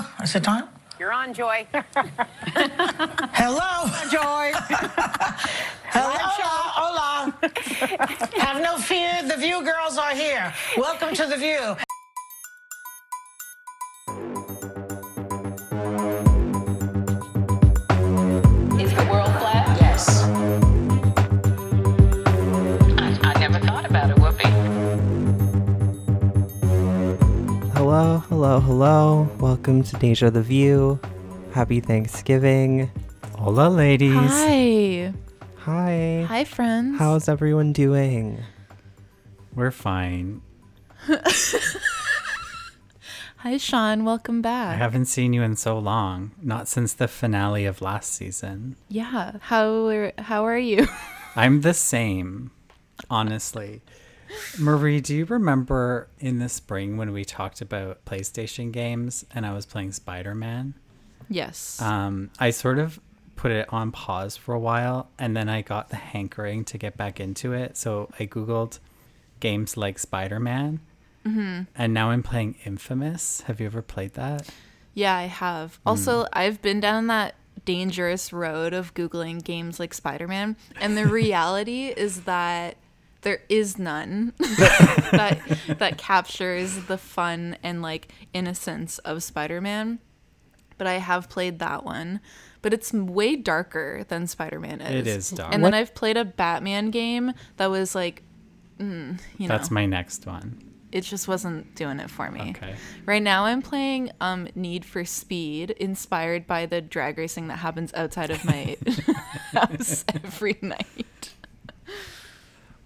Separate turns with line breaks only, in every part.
Hello? Is it time?
You're on, Joy.
Hello?
Joy.
Hello? Hola. Have no fear. The View girls are here. Welcome to The View.
Hello, hello. Welcome to Deja the View. Happy Thanksgiving.
Hola, ladies.
Hi.
Hi.
Hi, friends.
How's everyone doing?
We're fine.
Hi, Sean. Welcome back.
I haven't seen you in so long. Not since the finale of last season.
yeah. How are, how are you?
I'm the same, honestly. Marie, do you remember in the spring when we talked about PlayStation games and I was playing Spider Man?
yes.
Um, I sort of put it on pause for a while and then I got the hankering to get back into it. So I Googled games like Spider Man. Mm-hmm. And now I'm playing Infamous. Have you ever played that?
yeah, I have. Also, I've been down that dangerous road of Googling games like Spider Man. And the reality is that there is none that, that captures the fun and like innocence of Spider Man. But I have played that one. But it's way darker than Spider Man is.
It is dark.
And then I've played a Batman game that was like, mm, you know,
That's my next one.
it just wasn't doing it for me.
Okay.
Right now, I'm playing um, Need for Speed, inspired by the drag racing that happens outside of my house every night.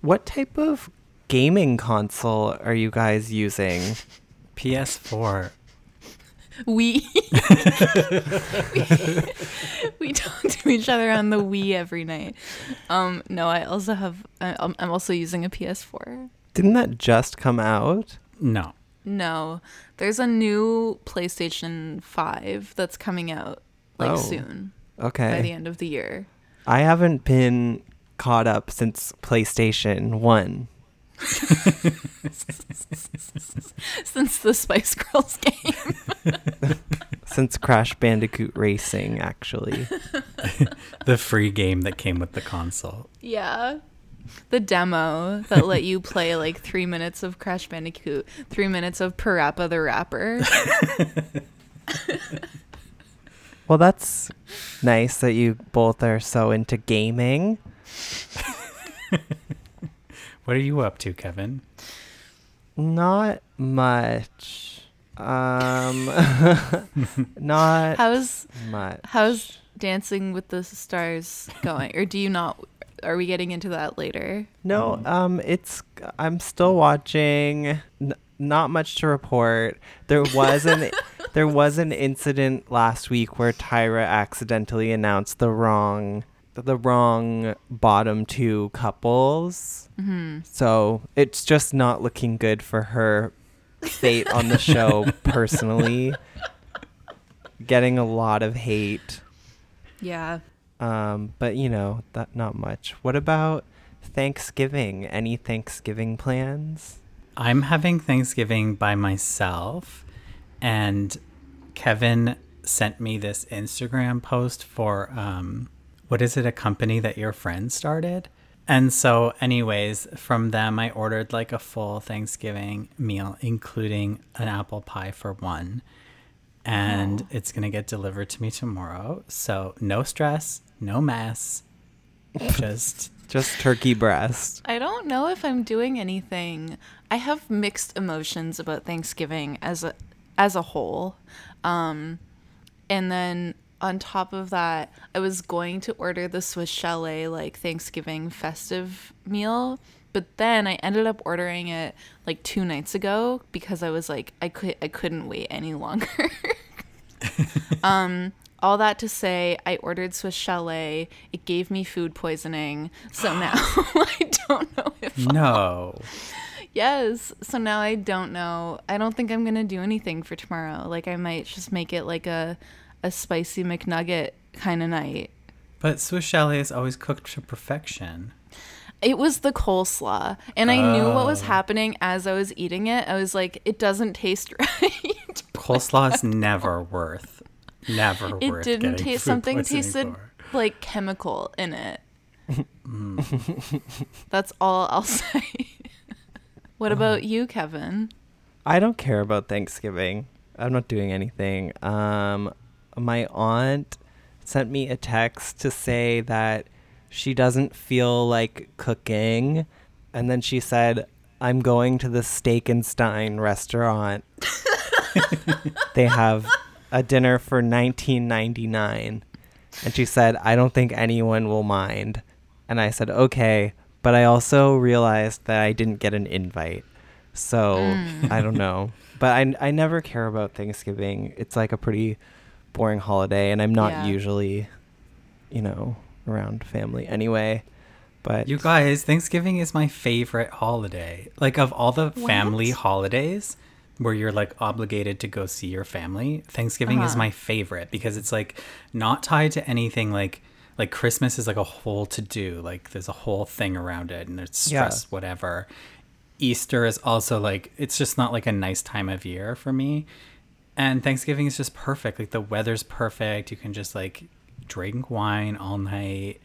What type of gaming console are you guys using?
PS4.
We we, we talk to each other on the Wii every night. Um, no, I also have. I- I'm I'm also using a PS4.
Didn't that just come out?
No.
No, there's a new PlayStation 5 that's coming out like
Oh,
soon Okay. by the end of the year.
I haven't been caught up since PlayStation 1.
Since the Spice Girls game.
Since Crash Bandicoot Racing, actually.
The free game that came with the console.
Yeah. The demo that let you play like three minutes of Crash Bandicoot, three minutes of Parappa the Rapper.
Well, that's nice that you both are so into gaming.
What are you up to, Kevin?
Not much. Um, not
How's
much.
how's Dancing with the Stars going? Or do you not? Are we getting into that later?
No, um, it's. I'm still watching. N- not much to report. There was an there was an incident last week where Tyra accidentally announced the wrong the wrong bottom two couples. Mm-hmm. So it's just not looking good for her fate on the show personally. Getting a lot of hate.
Yeah.
Um, but you know, that not much. What about Thanksgiving? Any Thanksgiving plans?
I'm having Thanksgiving by myself, and Kevin sent me this Instagram post for um, what is it, a company that your friend started? And so, anyways, from them, I ordered like a full Thanksgiving meal, including an apple pie for one. And it's going to get delivered to me tomorrow. So, no stress, no mess, just
Just turkey breast.
I don't know if I'm doing anything. I have mixed emotions about Thanksgiving as a as a whole. Um and then on top of that, I was going to order the Swiss Chalet like Thanksgiving festive meal, but then I ended up ordering it like 2 nights ago because I was like I could I couldn't wait any longer. um all that to say, I ordered Swiss Chalet. It gave me food poisoning. So now I don't know if.
no.
Yes. So now I don't know. I don't think I'm going to do anything for tomorrow. Like, I might just make it like a, a spicy McNugget kind of night.
But Swiss Chalet is always cooked to perfection.
It was the coleslaw. And I knew what was happening as I was eating it. I was like, it doesn't taste right.
Coleslaw is never worth, never
It
worth.
didn't taste
food
something tasted
for.
like chemical in it. That's all I'll say. what about you, Kevin?
I don't care about Thanksgiving. I'm not doing anything. Um, my aunt sent me a text to say that she doesn't feel like cooking, and then she said, "I'm going to the Steak and Stein restaurant. they have a dinner for 19.99." And she said, "I don't think anyone will mind." And I said, "Okay." But I also realized that I didn't get an invite. So hmm. I don't know. But I, I never care about Thanksgiving. It's like a pretty boring holiday, and I'm not
Yeah.
usually, you know, around family anyway. But
You guys, Thanksgiving is my favorite holiday. Like of all the family holidays where you're like obligated to go see your family, Thanksgiving is
Uh-huh.
my favorite because it's like not tied to anything like like Christmas is like a whole to do. Like there's a whole thing around it and there's
Yeah.
stress whatever. Easter is also like it's just not like a nice time of year for me. And Thanksgiving is just perfect. Like the weather's perfect. You can just like drink wine all night,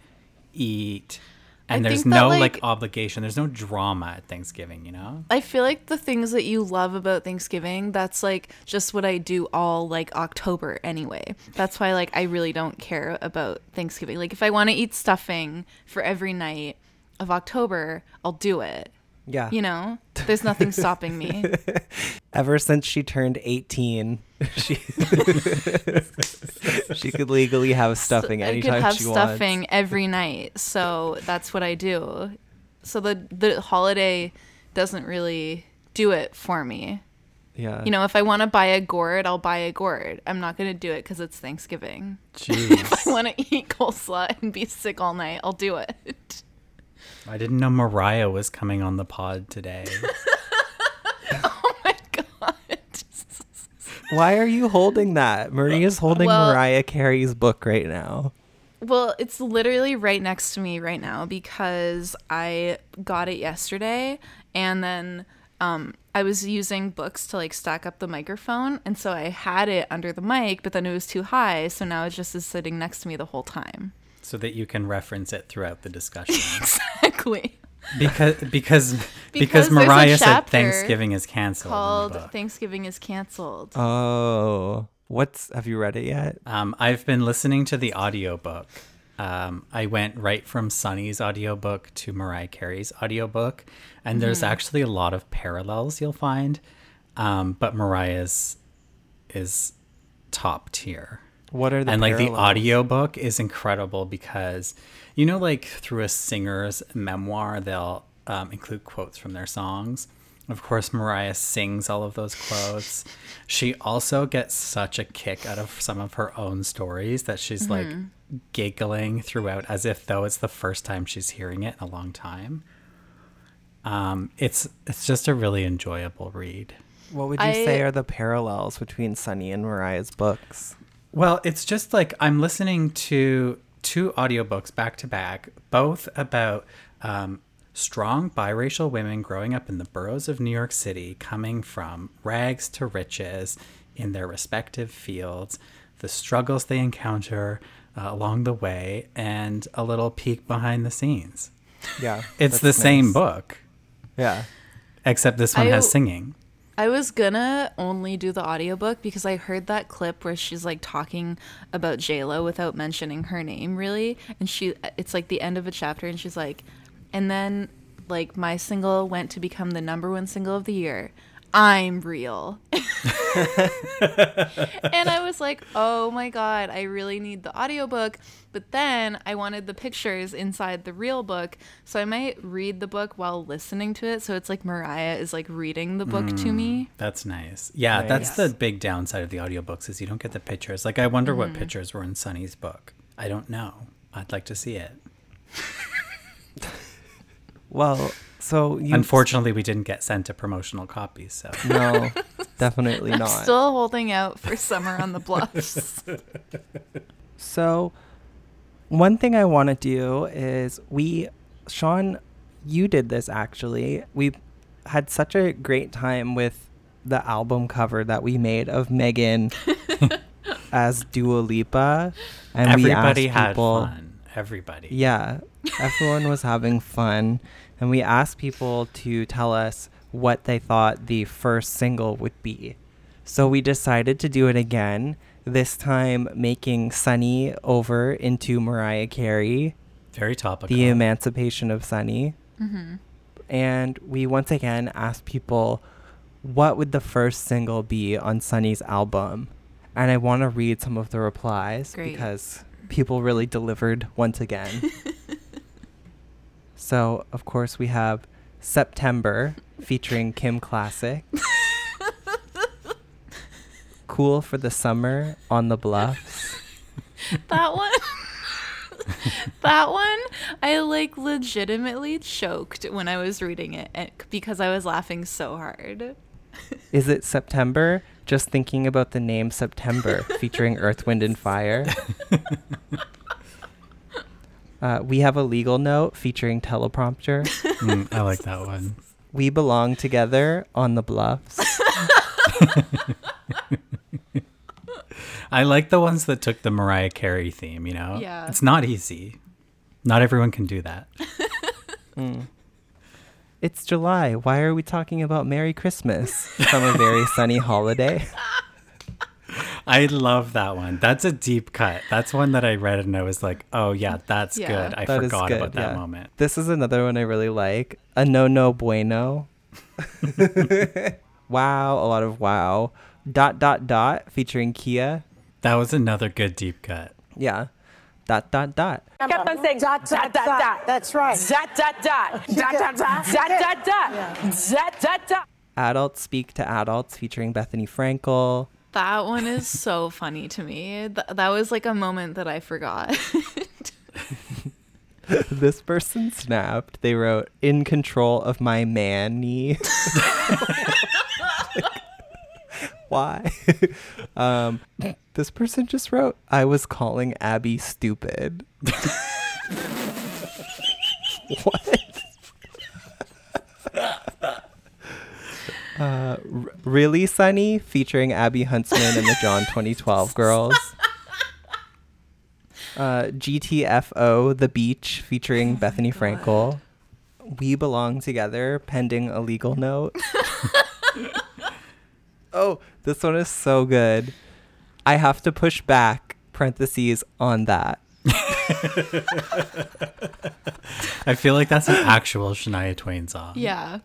eat. And
I
there's
that,
no
like-
like, obligation. There's no drama at Thanksgiving, you know?
I feel like the things that you love about Thanksgiving, that's like just what I do all like October anyway. That's why like I really don't care about Thanksgiving. Like if I want to eat stuffing for every night of October, I'll do it.
Yeah,
You know? There's nothing stopping me.
ever since she turned 18, she she could legally have stuffing
I
anytime
could have
she
stuffing
wants.
every night. So that's what I do. So the the holiday doesn't really do it for me.
Yeah,
You know, if I want to buy a gourd, I'll buy a gourd. I'm not going to do it because it's Thanksgiving.
Jeez.
If I want to eat coleslaw and be sick all night, I'll do it.
I didn't know Mariah was coming on the pod today.
oh my god.
Why are you holding that? Maria's holding
Well-
Mariah Carey's book right now.
Well, it's literally right next to me right now because I got it yesterday and then um, I was using books to like stack up the microphone. And so I had it under the mic, but then it was too high. So now it just is sitting next to me the whole time.
So that you can reference it throughout the discussion.
Exactly.
because because because,
Because
Mariah said Thanksgiving is canceled.
Called. Thanksgiving is Canceled.
Oh, what's have you read it yet?
Um, I've been listening to the audiobook. Um, I went right from Sunny's audiobook to Mariah Carey's audiobook, and there's actually a lot of parallels you'll find. Um, but Mariah's is top tier.
What are the
and like the
parallels?
audiobook is incredible because you know like through a singer's memoir they'll um, include quotes from their songs. Of course mariah sings all of those quotes. She also gets such a kick out of some of her own stories that she's like giggling throughout as if though it's the first time she's hearing it in a long time. Um, it's it's just a really enjoyable read.
What would you say are the parallels between Sunny and Mariah's books?
Well, it's just like I'm listening to two audiobooks back to back, both about um, strong biracial women growing up in the boroughs of New York City, coming from rags to riches in their respective fields, the struggles they encounter uh, along the way, and a little peek behind the scenes.
Yeah,
It's the
that's
same book,
Yeah,
except this one
I-
has singing.
I was gonna only do the audiobook because I heard that clip where she's like talking about JLo without mentioning her name really. And she it's like the end of a chapter and she's like and then like my single went to become the number one single of the year. I'm real. and I was like, oh my God, I really need the audiobook. But then I wanted the pictures inside the real book. So I might read the book while listening to it. So it's like Mariah is like reading the book to me.
Mm, that's nice. Yeah, that's the big downside of the audiobooks is you don't get the pictures. Like I wonder what mm-hmm. pictures were in Sunny's book. I don't know. I'd like to see it.
well, so you
Unfortunately, we didn't get sent a promotional copy, so
no, definitely
I'm
not.
still holding out for Summer on the Bluffs.
So, one thing I want to do is we, Sean, you did this actually. We had such a great time with the album cover that we made of Meghan as Dua Lipa, and
Everybody
we asked
had
people.
fun. Everybody.
Yeah, everyone was having fun, and we asked people to tell us what they thought the first single would be. So we decided to do it again. This time, making Sunny over into Mariah Carey,
Very topical.
the emancipation of Sunny. Mhm. And we once again asked people what would the first single be on Sunny's album. And I want to read some of the replies
Great.
because people really delivered once again. so, of course, we have September featuring Kim Classic. cool for the summer on the bluffs.
That one. that one, I like legitimately choked when I was reading it because I was laughing so hard.
Is it September? Just thinking about the name September featuring Earth, Wind, and Fire. Uh, we have a legal note featuring teleprompter.
Mm, I like that one.
We belong together on the bluffs.
I like the ones that took the Mariah Carey theme, you know?
Yeah.
It's not easy. Not everyone can do that.
It's July. Why are we talking about Merry Christmas from a very sunny holiday?
I love that one. That's a deep cut. That's one that I read and I was like, oh, yeah, that's
Yeah.
good. I
That is
forgot
good,
about that
yeah.
moment.
This is another one I really like. A no no bueno. wow, a lot of wow. Dot dot dot featuring Kia.
That was another good deep cut.
Yeah. Dot dot dot.
kept on saying dot dot dot dot.
That's right.
Dot dot dot. Dot dot dot. Dot dot dot. Dot dot dot.
Adults Speak to Adults featuring Bethenny Frankel.
That one is so funny to me. Th- that was like a moment that I forgot.
this person snapped. They wrote, In control of my man knee. Why? um, this person just wrote, I was calling Abby stupid. what? Uh, R- really Sunny featuring Abby Huntsman and the Jon 2012 girls. Uh, GTFO The Beach featuring Bethenny Frankel. We Belong Together pending a legal note. oh, this one is so good. I have to push back parentheses on that.
I feel like that's an actual Shania Twain song.
yeah.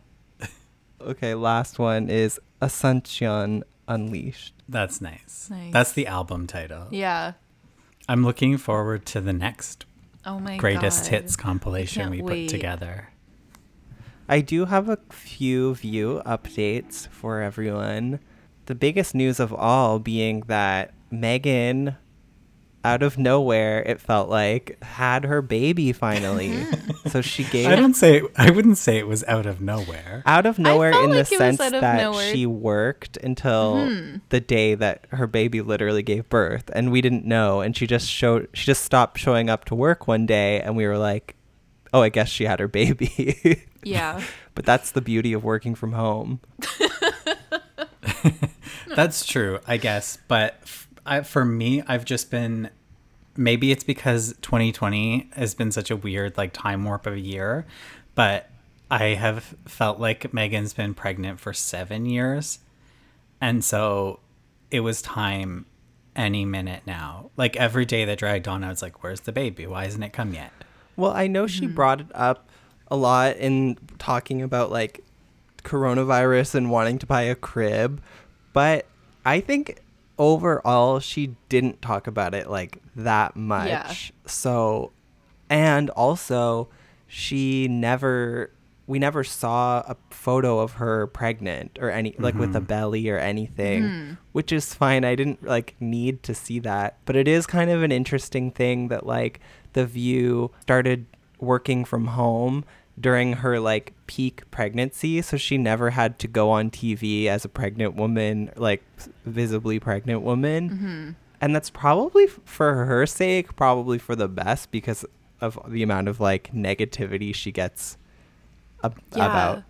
Okay, last one is Asuncion Unleashed.
That's nice.
Nice.
That's the album title.
Yeah.
I'm looking forward to the next
Oh my
greatest
God.
hits compilation
can't
we
wait.
put together.
I do have a few view updates for everyone. The biggest news of all being that Meghan, out of nowhere, it felt like, had her baby finally. Mm-hmm. so she gave
I don't say I wouldn't say it was out of nowhere.
out of nowhere in the
like it was
sense that
nowhere.
she worked until mm-hmm. the day that her baby literally gave birth and we didn't know and she just showed she just stopped showing up to work one day and we were like oh i guess she had her baby
Yeah.
but that's the beauty of working from home
That's true, I guess. But f- I, for me, I've just been. Maybe it's because 2020 has been such a weird, like, time warp of a year. But I have felt like Meghan's been pregnant for seven years. And so it was time any minute now. Like, every day that dragged on, I was like, where's the baby? Why hasn't it come yet?
Well, I know she mm-hmm. brought it up a lot in talking about like coronavirus and wanting to buy a crib, but I think overall she didn't talk about it like that much. Yeah. So, and also she never we never saw a photo of her pregnant or any like with a mm-hmm. belly or anything hmm. which is fine i didn't like need to see that but it is kind of an interesting thing that like the view started working from home during her like peak pregnancy so she never had to go on tv as a pregnant woman like visibly pregnant woman mm-hmm. and that's probably f- for her sake probably for the best because of the amount of like negativity she gets ab-
Yeah.
about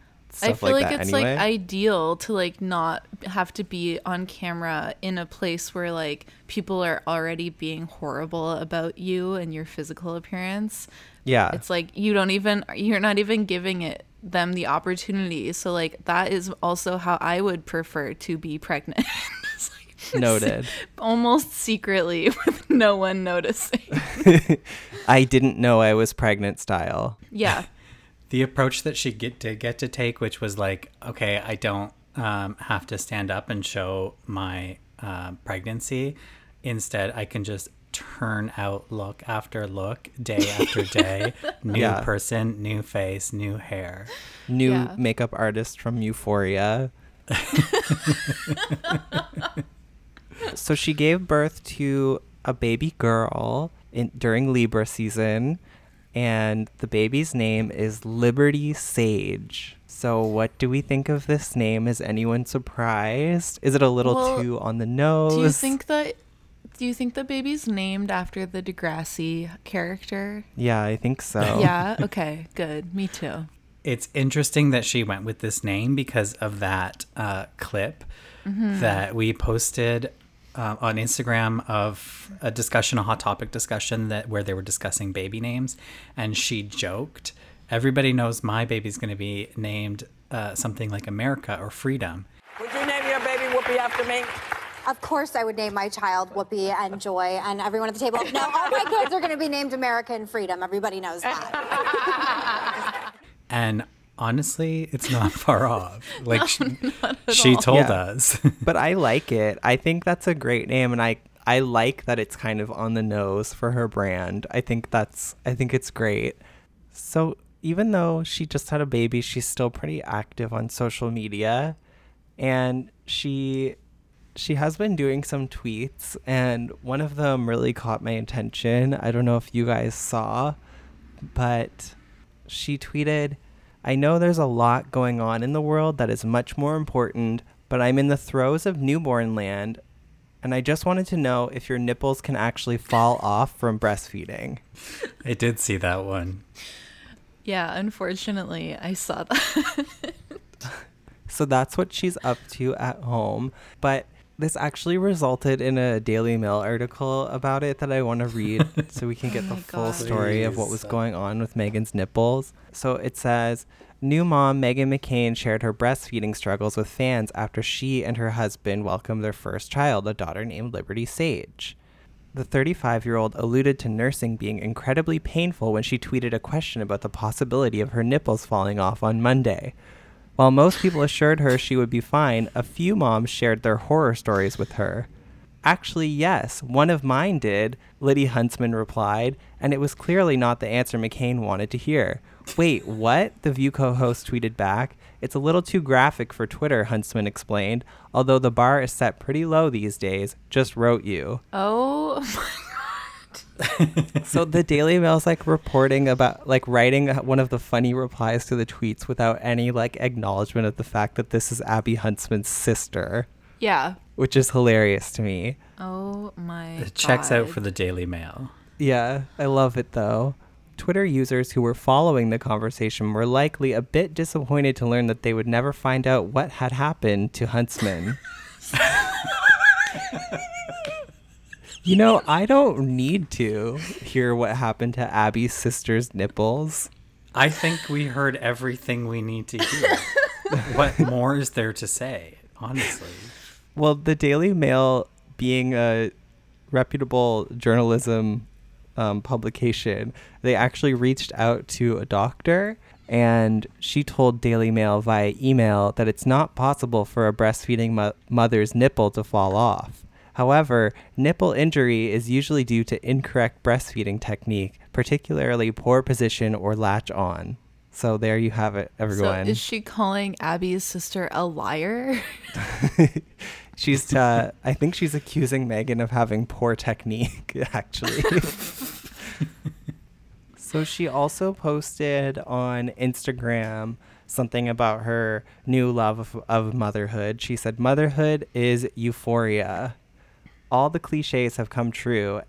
I feel
like,
like, it's
anyway.
like ideal to like not have to be on camera in a place where like people are already being horrible about you and your physical appearance.
Yeah.
It's like you don't even you're not even giving it them the opportunity. So like that is also how I would prefer to be pregnant. Like,
Noted.
almost secretly with no one noticing.
I didn't know I was pregnant style.
Yeah.
The approach that she get, did get to take, which was like, okay, I don't um, have to stand up and show my uh, pregnancy. Instead, I can just turn out look after look, day after day. new
Yeah.
person, new face, new hair.
New
Yeah.
makeup artist from Euphoria. so she gave birth to a baby girl in, during Libra season, and the baby's name is Liberty Sage. So, what do we think of this name? Is anyone surprised? Is it a little
Well,
too on the nose?
Do you think that do you think the baby's named after the Degrassi character?
Yeah, I think so.
Yeah, okay, good. Me too.
It's interesting that she went with this name because of that uh, clip that we posted uh, on Instagram of a discussion, a hot topic discussion that where they were discussing baby names, and she joked, "Everybody knows my baby's going to be named uh, something like America or Freedom."
Would you name your baby Whoopi after me?
Of course, I would name my child Whoopi and Joy and everyone at the table. No, all my kids are going to be named American Freedom. Everybody knows that.
And honestly, it's not far off. Like she, she told
Yeah.
us.
but I like it. I think that's a great name, and I I like that it's kind of on the nose for her brand. I think that's I think it's great. So even though she just had a baby, she's still pretty active on social media, and she she has been doing some tweets, and one of them really caught my attention. I don't know if you guys saw, but she tweeted, I know there's a lot going on in the world that is much more important, but I'm in the throes of newborn land, and I just wanted to know if your nipples can actually fall off from breastfeeding.
I did see that one.
Yeah, unfortunately, I saw that.
So that's what she's up to at home. But this actually resulted in a Daily Mail article about it that I want to read so we can get the
oh
full
God.
story of what was going on with Meghan's nipples. So it says New mom Meghan McCain shared her breastfeeding struggles with fans after she and her husband welcomed their first child, a daughter named Liberty Sage. The 35 year old alluded to nursing being incredibly painful when she tweeted a question about the possibility of her nipples falling off on Monday. While most people assured her she would be fine, a few moms shared their horror stories with her. Actually, yes, one of mine did, Liddy Huntsman replied, and it was clearly not the answer McCain wanted to hear. Wait, what? The View co host tweeted back. It's a little too graphic for Twitter, Huntsman explained, although the bar is set pretty low these days. Just wrote you.
Oh
So the Daily Mail's like reporting about like writing one of the funny replies to the tweets without any like acknowledgement of the fact that this is Abby Huntsman's sister,
Yeah.
which is hilarious to me.
Oh my
It checks out for the Daily Mail.
Yeah, I love it though. Twitter users who were following the conversation were likely a bit disappointed to learn that they would never find out what had happened to Huntsman. you know, I don't need to hear what happened to Abby's sister's nipples.
I think we heard everything we need to hear. what more is there to say, honestly?
Well, the Daily Mail being a reputable journalism um, publication, they actually reached out to a doctor and she told Daily Mail via email that it's not possible for a breastfeeding mo- mother's nipple to fall off. However, nipple injury is usually due to incorrect breastfeeding technique, particularly poor position or latch on. So there you have it, everyone.
So is she calling Abby's sister a liar?
She's, uh, I think she's accusing Meghan of having poor technique, actually. so she also posted on Instagram something about her new love of, of motherhood. She said, Motherhood is euphoria. All the cliches have come true.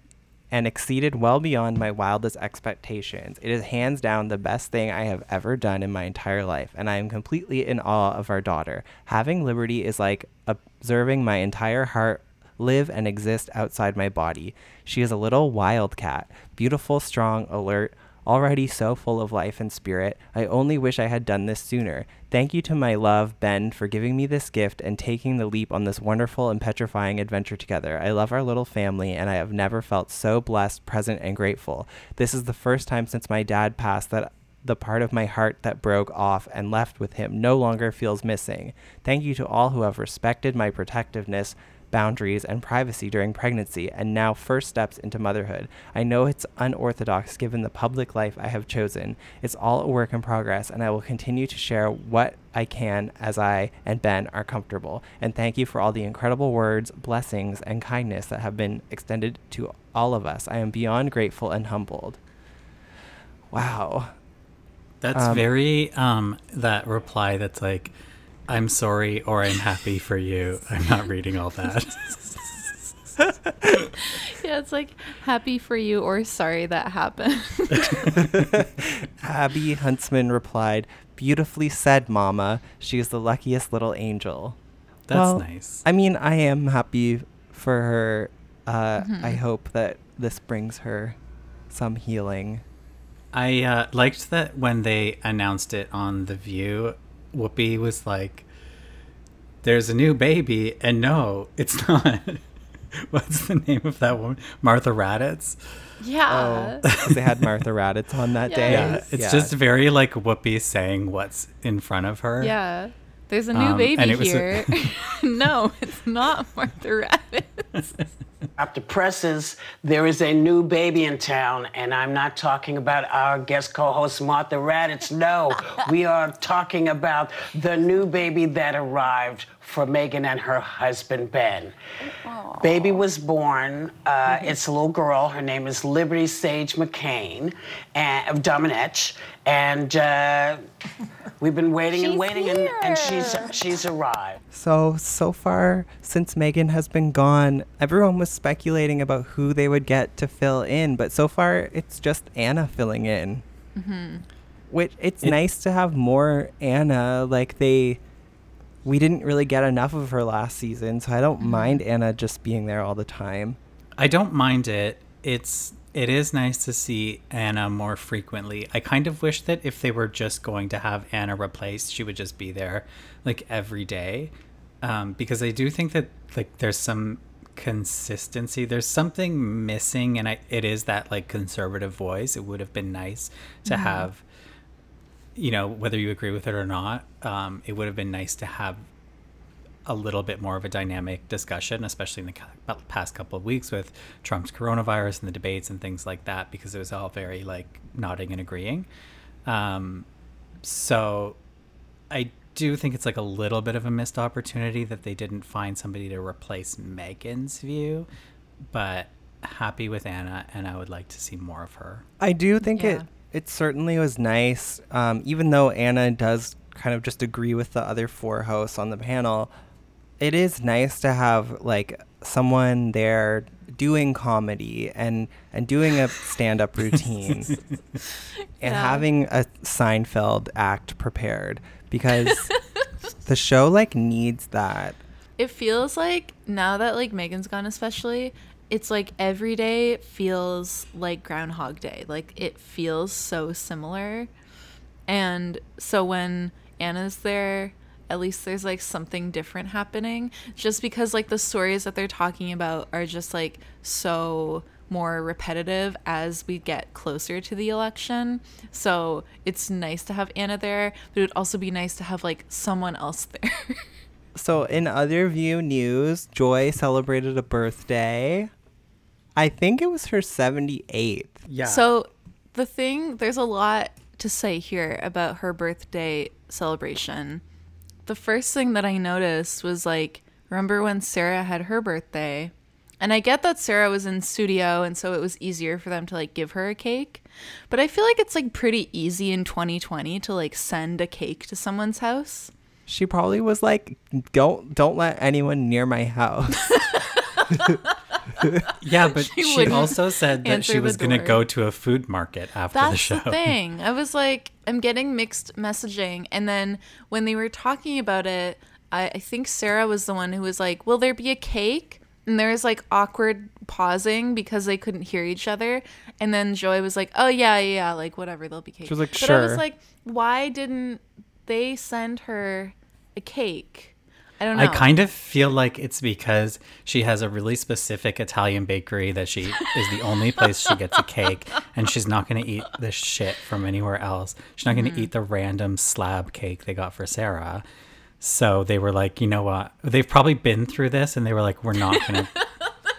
and exceeded well beyond my wildest expectations. It is hands down the best thing I have ever done in my entire life, and I am completely in awe of our daughter. Having Liberty is like observing my entire heart live and exist outside my body. She is a little wildcat, beautiful, strong, alert, already so full of life and spirit. I only wish I had done this sooner. Thank you to my love, Ben, for giving me this gift and taking the leap on this wonderful and petrifying adventure together. I love our little family, and I have never felt so blessed, present, and grateful. This is the first time since my dad passed that the part of my heart that broke off and left with him no longer feels missing. Thank you to all who have respected my protectiveness, boundaries, and privacy during pregnancy and now first steps into motherhood. I know it's unorthodox given the public life I have chosen. It's all a work in progress, and I will continue to share what I can as I and Ben are comfortable. And thank you for all the incredible words, blessings, and kindness that have been extended to all of us. I am beyond grateful and humbled. Wow.
That's
Um,
very um that reply that's like I'm sorry or I'm happy for you. I'm not reading all that.
Yeah, it's like happy for you or sorry that happened.
Abby Huntsman replied, Beautifully said, Mama. She's the luckiest little angel.
That's
Well,
nice.
I mean, I am happy for her. Uh,
Mm-hmm.
I hope that this brings her some healing.
I uh, liked that when they announced it on The View, Whoopi was like, There's a new baby. And no, it's not. What's the name of that woman? Martha Raddatz?
yeah.
Oh, 'Cause they had Martha Raddatz on that day.
Yeah. It's
Yeah.
just very like Whoopi saying what's in front of her.
Yeah. There's a new
Um,
baby
and it was a-
here. no, it's not Martha Raddatz.
After presses, there is a new baby in town, and I'm not talking about our guest co-host Martha Raddatz. No, we are talking about the new baby that arrived for Meghan and her husband Ben. Baby was born. Uh, It's a little girl. Her name is Liberty Sage McCain, and, of Domenech, and uh, we've been waiting and waiting, and, and she's she's arrived.
So, so far, since Meghan has been gone, everyone was speculating about who they would get to fill in, but so far, it's just Anna filling in. Which it's
It-
nice to have more Anna. Like, they. We didn't really get enough of her last season, so I don't mind Anna just being there all the time.
I don't mind it. It's it is nice to see Anna more frequently. I kind of wish that if they were just going to have Anna replaced, she would just be there like every day, um, because I do think that like there's some consistency. There's something missing, and I it is that like conservative voice. It would have been nice to have. You know, whether you agree with it or not, um, it would have been nice to have a little bit more of a dynamic discussion, especially in the past couple of weeks with Trump's coronavirus and the debates and things like that, because it was all very like nodding and agreeing. Um, so I do think it's like a little bit of a missed opportunity that they didn't find somebody to replace Meghan's view, but happy with Anna, and I would like to see more of her.
I do think
Yeah.
it certainly was nice, um, even though Anna does kind of just agree with the other four hosts on the panel. It is nice to have like someone there doing comedy and and doing a stand up routine and
Yeah.
having a Seinfeld act prepared because the show like needs that.
It feels like now that like Meghan's gone, especially, it's like every day feels like Groundhog Day. Like it feels so similar. And so when Anna's there, at least there's like something different happening. Just because like the stories that they're talking about are just like so more repetitive as we get closer to the election. So it's nice to have Anna there, but it would also be nice to have like someone else there.
So in other view news, Joy celebrated a birthday. I think it was her 78th.
Yeah.
So the thing, there's a lot to say here about her birthday celebration. The first thing that I noticed was like, remember when Sarah had her birthday? And I get that Sarah was in studio and so it was easier for them to like give her a cake. But I feel like it's like pretty easy in 2020 to like send a cake to someone's house.
She probably was like, "Don't don't let anyone near my house."
Yeah, but
She
she, also said that she was going to go to a food market after the
That's
show.
the thing. I was like, I'm getting mixed messaging. And then when they were talking about it, I, I think Sarah was the one who was like, Will there be a cake? And there was like awkward pausing because they couldn't hear each other. And then Joy was like, Oh, yeah, yeah, yeah, like whatever, there'll be cake.
She was like,
But I was like, Why didn't they send her a cake? I don't know.
I kind of feel like it's because she has a really specific Italian bakery that she is the only place she gets a cake, and she's not going to eat the shit from anywhere else. She's not going to
Mm-hmm.
eat the random slab cake they got for Sarah. So they were like, you know what? They've probably been through this, and they were like, we're not going to.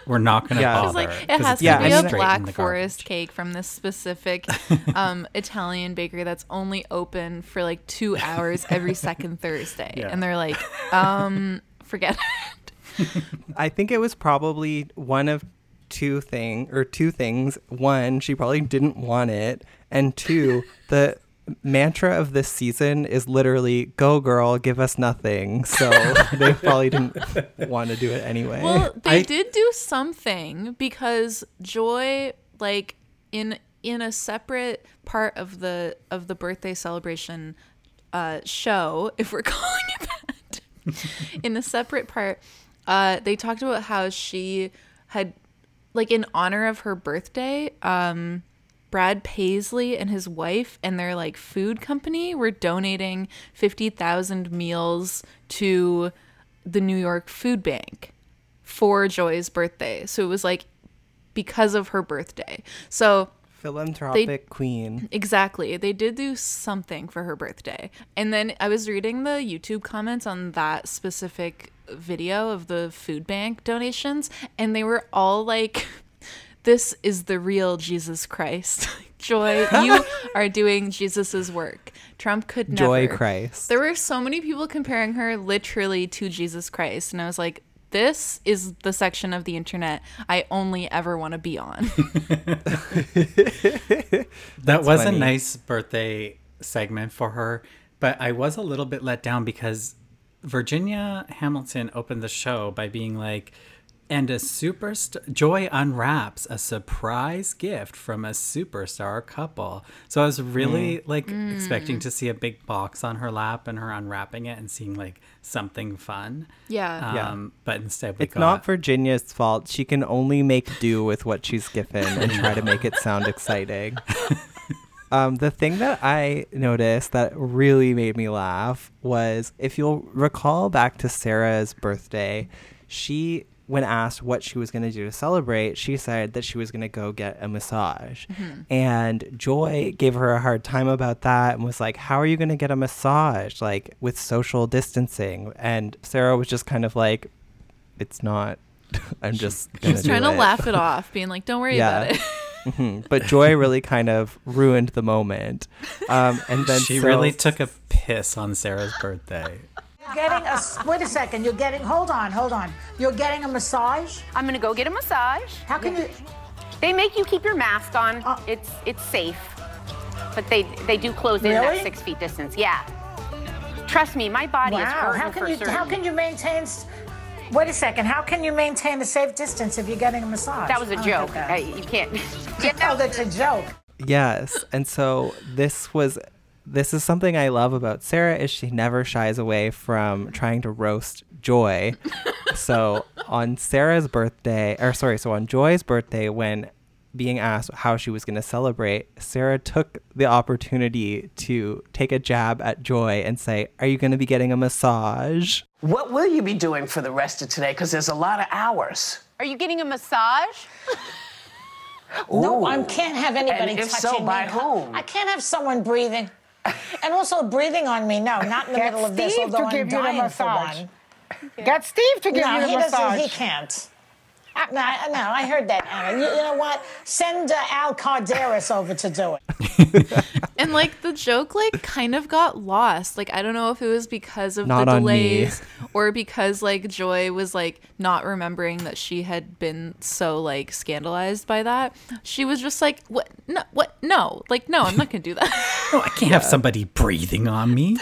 We're not going to
Yeah.
bother.
Like it
'cause
has
it's
to
Yeah,
be
I
a
mean,
straight in
black forest cake from this specific um, Italian bakery that's only open for like two hours every second Thursday,
Yeah.
and they're like, um, forget it.
I think it was probably one of two thing or two things. One, she probably didn't want it, and two, the mantra of this season is literally "Go girl, give us nothing." So they probably didn't want to do it anyway.
Well, they
I-
did do something because Joy, like in in a separate part of the of the birthday celebration uh, show, if we're calling it that, in a separate part, uh, they talked about how she had, like, in honor of her birthday, um, Brad Paisley and his wife and their like food company were donating 50,000 meals to the New York Food Bank for Joy's birthday. So it was like because of her birthday. So
Philanthropic queen.
Exactly. They did do something for her birthday. And then I was reading the YouTube comments on that specific video of the food bank donations, and they were all like, This is the real Jesus Christ. Joy, you are doing Jesus's work. Trump could never.
Joy Christ.
There were so many people comparing her literally to Jesus Christ, and I was like, this is the section of the internet I only ever want to be on.
That was
funny.
a nice birthday segment for her, but I was a little bit let down because Virginia Hamilton opened the show by being like, and a superstar Joy unwraps a surprise gift from a superstar couple. So I was really like expecting to see a big box on her lap and her unwrapping it and seeing like something fun.
Yeah.
Yeah.
Um, but instead we
It's
got
not Virginia's fault. She can only make do with what she's given and try to make it sound exciting. Um, the thing that I noticed that really made me laugh was if you'll recall back to Sarah's birthday, she, when asked what she was going to do to celebrate, she said that she was going to go get a massage. And Joy gave her a hard time about that and was like, How are you going to get a massage? Like with social distancing. And Sarah was just kind of like, It's not. I'm just
She was trying to
it."
laugh it off, being like, don't worry
Yeah.
about it.
Mhm. But Joy really kind of ruined the moment. Um, and then
she
so-
really took a piss on Sarah's birthday.
You're getting a wait a second. You're getting hold on, hold on. You're getting a massage.
I'm gonna go get a massage.
How can you?
They make you keep your mask on.
Uh.
it's it's safe, but they they do close in
Really?
that six feet distance. Yeah. Trust me, my body is
Wow.
hurting
How
for
can you?
certain.
How can you maintain? Wait a second. How can you maintain a safe distance if you're getting a massage?
that was a
don't
joke.
get
Uh, you can't.
Oh, that's a joke.
Yes. And so this was this is something I love about Sarah is she never shies away from trying to roast Joy. so on Sarah's birthday, or sorry, so on Joy's birthday when being asked how she was going to celebrate, Sarah took the opportunity to take a jab at Joy and say, "Are you going to be getting a massage?"
What will you be doing for the rest of today? Because there's a lot of hours.
Are you getting a massage?
No, I can't have anybody
And if
touching
so, by
me.
whom?
I can't have someone breathing, and also breathing on me. No, not in the
Get
middle of this.
Steve to
Although
give
I'm
you the
dying for
massage.
one.
Get Steve to give
no,
you the
he doesn't. He can't. No, I- no, I heard that, Anna. You, you know what? Send uh, Al Carderas over to do it.
And like the joke like kind of got lost. Like I don't know if it was because of
Not
the delays or because like Joy was like not remembering that she had been so like scandalized by that. She was just like, "What? No, what? No. Like no, I'm not going to do that."
Oh, I can't have somebody breathing on me.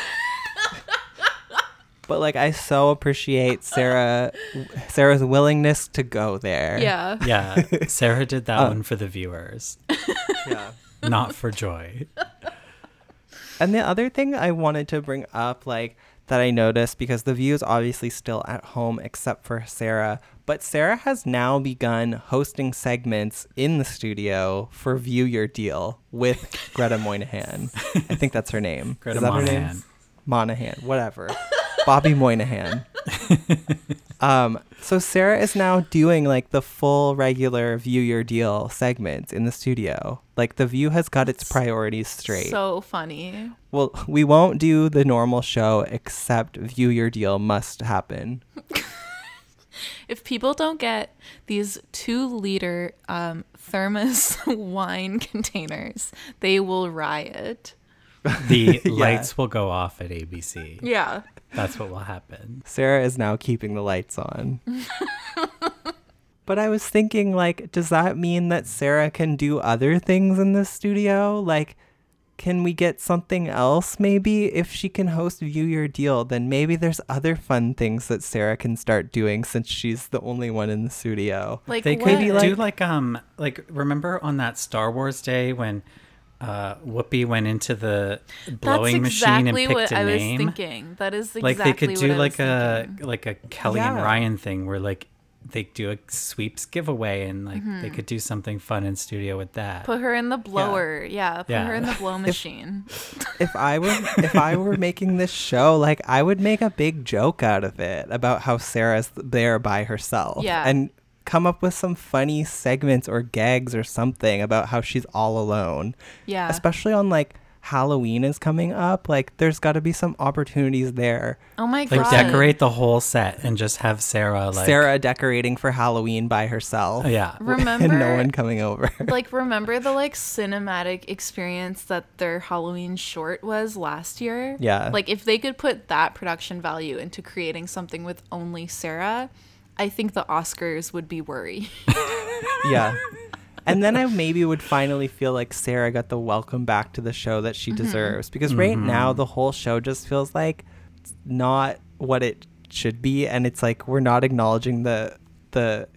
But like I so appreciate Sarah Sarah's willingness to go there.
Yeah.
Yeah, Sarah did that
Uh,
one for the viewers,
Yeah.
not for Joy.
And the other thing I wanted to bring up, like that I noticed, because the view is obviously still at home except for Sarah, but Sarah has now begun hosting segments in the studio for View Your Deal with Greta Moynihan. I think that's her name.
Greta
is that her name?
Monahan.
Monahan, whatever. Bobby Moynihan. um, so Sarah is now doing like the full regular View Your Deal segment in the studio. Like the View has got its priorities straight.
So funny.
Well, we won't do the normal show except View Your Deal must happen.
If people don't get these two liter um, thermos wine containers, they will riot.
The
Yeah.
lights will go off at ABC.
Yeah.
That's what will happen.
Sarah is now keeping the lights on. but I was thinking, like, does that mean that Sarah can do other things in the studio? Like, can we get something else maybe? If she can host View Your Deal, then maybe there's other fun things that Sarah can start doing since she's the only one in the studio.
Like
they
what?
could do like um like remember on that Star Wars day when uh Whoopi went into the blowing
That's
machine and picked
what
a
I was
name.
thinking. That is exactly
like they could do like a
thinking.
like a Kelly and Ryan thing where like they do a sweeps giveaway and like they
Mhm.
could do something fun in studio with that.
Put her in the blower. Yeah, put her in the blow machine.
if I were if I were making this show, like I would make a big joke out of it about how Sarah's there by herself.
Yeah.
And come up with some funny segments or gags or something about how she's all alone.
Yeah.
Especially on like Halloween is coming up. Like there's gotta be some opportunities there.
Oh my
like
god.
decorate the whole set and just have Sarah like
Sarah decorating for Halloween by herself.
Yeah.
Remember and no one coming over.
like remember the like cinematic experience that their Halloween short was last year?
Yeah.
Like if they could put that production value into creating something with only Sarah, I think the Oscars would be worried.
yeah. And then I maybe would finally feel like Sarah got the welcome back to the show that she
Mhm.
deserves. Because right
Mm-hmm.
now, the whole show just feels like it's not what it should be. And it's like we're not acknowledging the, the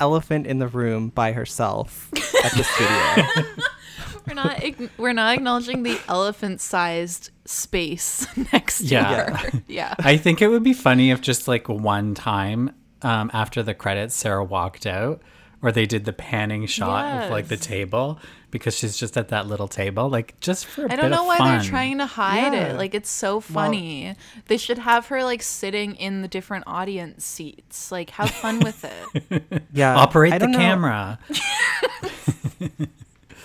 elephant in the room by herself at the studio.
we're not ign- we're not acknowledging the elephant-sized space next to
Yeah.
her. Yeah.
I think it would be funny if just like one time um, after the credits, Sarah walked out, or they did the panning shot of like the table because she's just at that little table, like just for a
I
bit
don't know
of
why
fun.
they're trying to hide
Yeah.
it. Like it's so funny. they should have her like sitting in the different audience seats. Like have fun with it.
yeah.
Operate
I
the
know.
camera.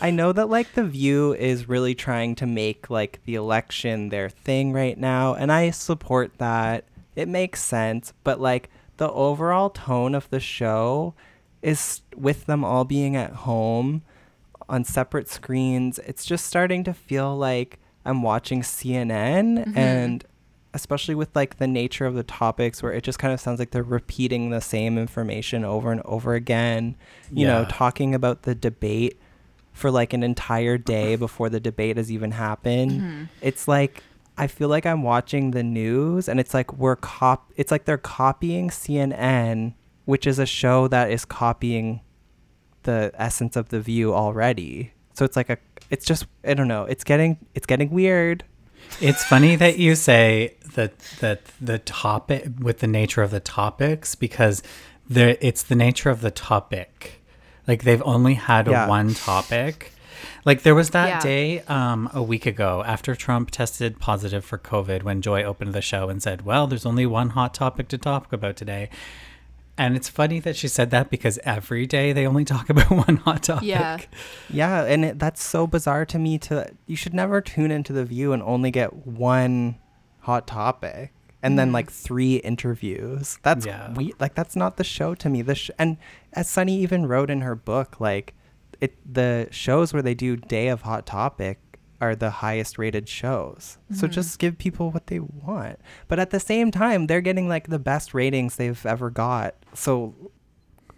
I know that like the View is really trying to make like the election their thing right now, and I support that. It makes sense, but like the overall tone of the show is with them all being at home on separate screens. It's just starting to feel like I'm watching CNN
Mhm.
and especially with like the nature of the topics where it just kind of sounds like they're repeating the same information over and over again. You know, talking about the debate for like an entire day before the debate has even happened.
Mhm.
It's like I feel like I'm watching the news and it's like we're cop it's like they're copying CNN, which is a show that is copying the essence of the view already. So it's like a it's just I don't know, it's getting it's getting weird.
It's funny that you say that that the topic with the nature of the topics because there it's the nature of the topic. Like they've only had
Yeah.
one topic. Like there was that
Yeah.
day um, a week ago after Trump tested positive for COVID when Joy opened the show and said, "Well, there's only one hot topic to talk about today." And it's funny that she said that because every day they only talk about one hot topic.
Yeah.
Yeah, and it, that's so bizarre to me to you should never tune into the view and only get one hot topic and then
Mhm.
like three interviews. That's
Yeah.
we like that's not the show to me. The sh- and as Sunny even wrote in her book like it the shows where they do day of hot topic are the highest rated shows. So
Mhm.
just give people what they want. But at the same time, they're getting like the best ratings they've ever got. So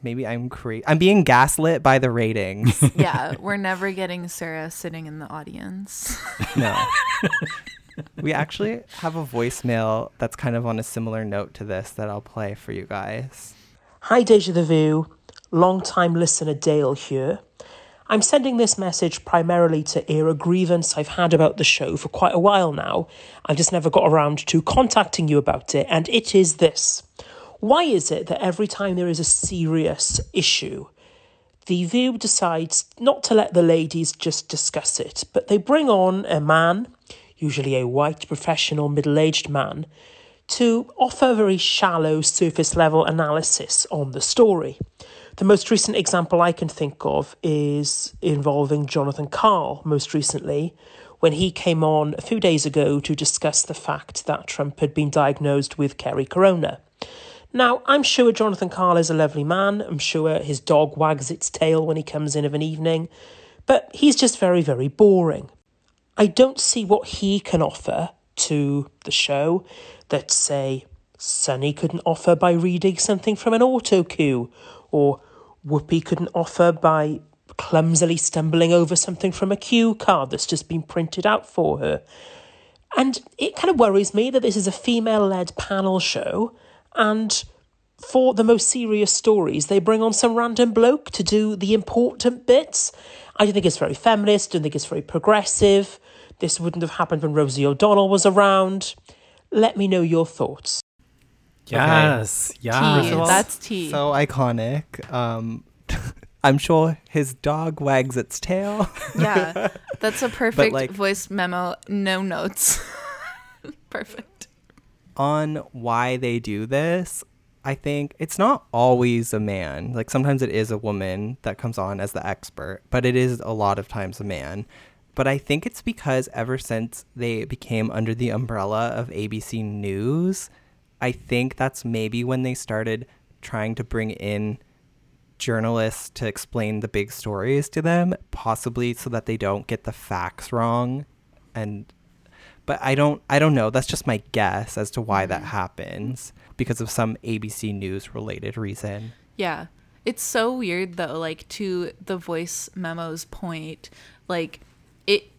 maybe I'm crazy. I'm being gaslit by the ratings.
yeah, we're never getting Sarah sitting in the audience.
no. we actually have a voicemail that's kind of on a similar note to this that I'll play for you guys.
Hi, Deja the View. Long time listener Dale here. I'm sending this message primarily to air a grievance I've had about the show for quite a while now. I've just never got around to contacting you about it, and it is this. Why is it that every time there is a serious issue, the View decides not to let the ladies just discuss it, but they bring on a man, usually a white professional middle aged man, to offer very shallow surface level analysis on the story. The most recent example I can think of is involving Jonathan Karl, most recently, when he came on a few days ago to discuss the fact that Trump had been diagnosed with Kerry Corona. Now, I'm sure Jonathan Karl is a lovely man. I'm sure his dog wags its tail when he comes in of an evening, but he's just very, very boring. I don't see what he can offer to the show that, say, Sunny couldn't offer by reading something from an auto cue, or Whoopi couldn't offer by clumsily stumbling over something from a cue card that's just been printed out for her. And it kind of worries me that this is a female led panel show, and for the most serious stories, they bring on some random bloke to do the important bits. I don't think it's very feminist, I don't think it's very progressive. This wouldn't have happened when Rosie O'Donnell was around. Let me know your thoughts.
Yes, yeah.
Tea. That's tea.
So iconic. Um, I'm sure his dog wags its tail.
yeah, that's a perfect
like-
voice memo. No notes. perfect.
on why they do this, I think it's not always a man. Like sometimes it is a woman that comes on as the expert, but it is a lot of times a man. But I think it's because ever since they became under the umbrella of ABC News, I think that's maybe when they started trying to bring in journalists to explain the big stories to them, possibly so that they don't get the facts wrong and but I don't I don't know. That's just my guess as to why that mm-hmm. happens because of some ABC News related reason.
Yeah. It's so weird though, like to the voice memo's point, like it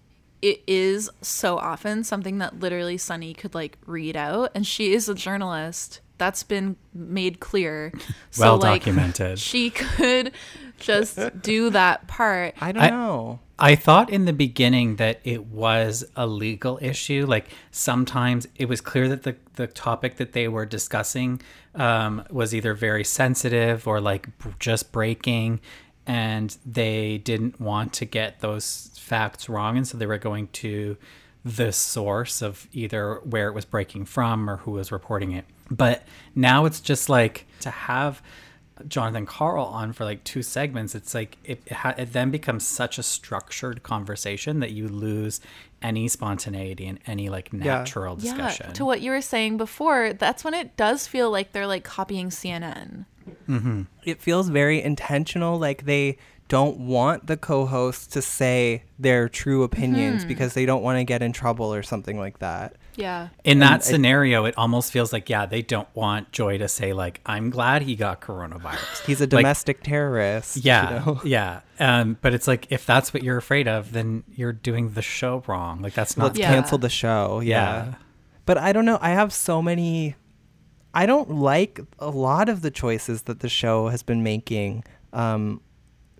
it is so often something that literally Sunny could like read out and she is a journalist. That's been made clear. So
Well
like
documented.
she could just do that part.
I don't
I-
know.
I thought in the beginning that it was a legal issue. Like sometimes it was clear that the, the topic that they were discussing um, was either very sensitive or like just breaking, and they didn't want to get those facts wrong. And so they were going to the source of either where it was breaking from or who was reporting it. But now it's just like to have Jonathan Karl on for like two segments, it's like it, it, ha- it then becomes such a structured conversation that you lose any spontaneity and any like natural discussion.
Yeah, to what you were saying before, that's when it does feel like they're like copying CNN. Mm-hmm.
It feels very intentional like they don't want the co-hosts to say their true opinions mm-hmm. because they don't want to get in trouble or something like that.
Yeah.
In that
it-
scenario, it almost feels like yeah, they don't want Joy to say like I'm glad he got coronavirus.
He's a
Like,
domestic terrorist. you
yeah,
know?
yeah. Um, but it's like if that's what you're afraid of, then you're doing the show wrong. Like that's not
Let's
Yeah.
cancel the show. Yeah.
Yeah.
But I don't know. I have so many. I don't like a lot of the choices that the show has been making um,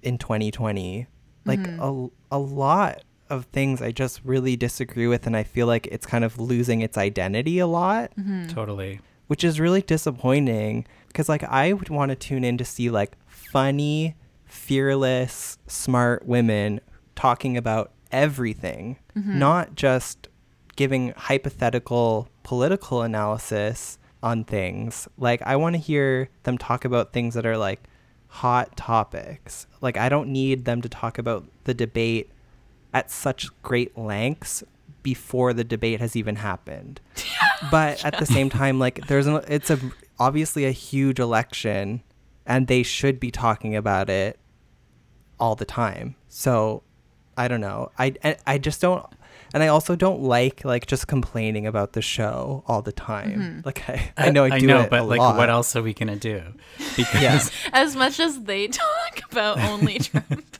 in 2020. Like a, a lot of things I just really disagree with, and I feel like it's kind of losing its identity a lot, mm-hmm.
totally.
which is really disappointing. Because like I would want to tune in to see like funny, fearless, smart women talking about everything, mm-hmm. not just giving hypothetical political analysis on things. Like I want to hear them talk about things that are like hot topics. Like I don't need them to talk about the debate at such great lengths before the debate has even happened. but at the same time like there's an it's a obviously a huge election and they should be talking about it all the time. So I don't know. I I, I just don't and I also don't like like just complaining about the show all the time. Like I, I know I do
know,
it
but
a
like,
lot.
what else are we gonna do? Because
Yeah.
As much as they talk about only Trump.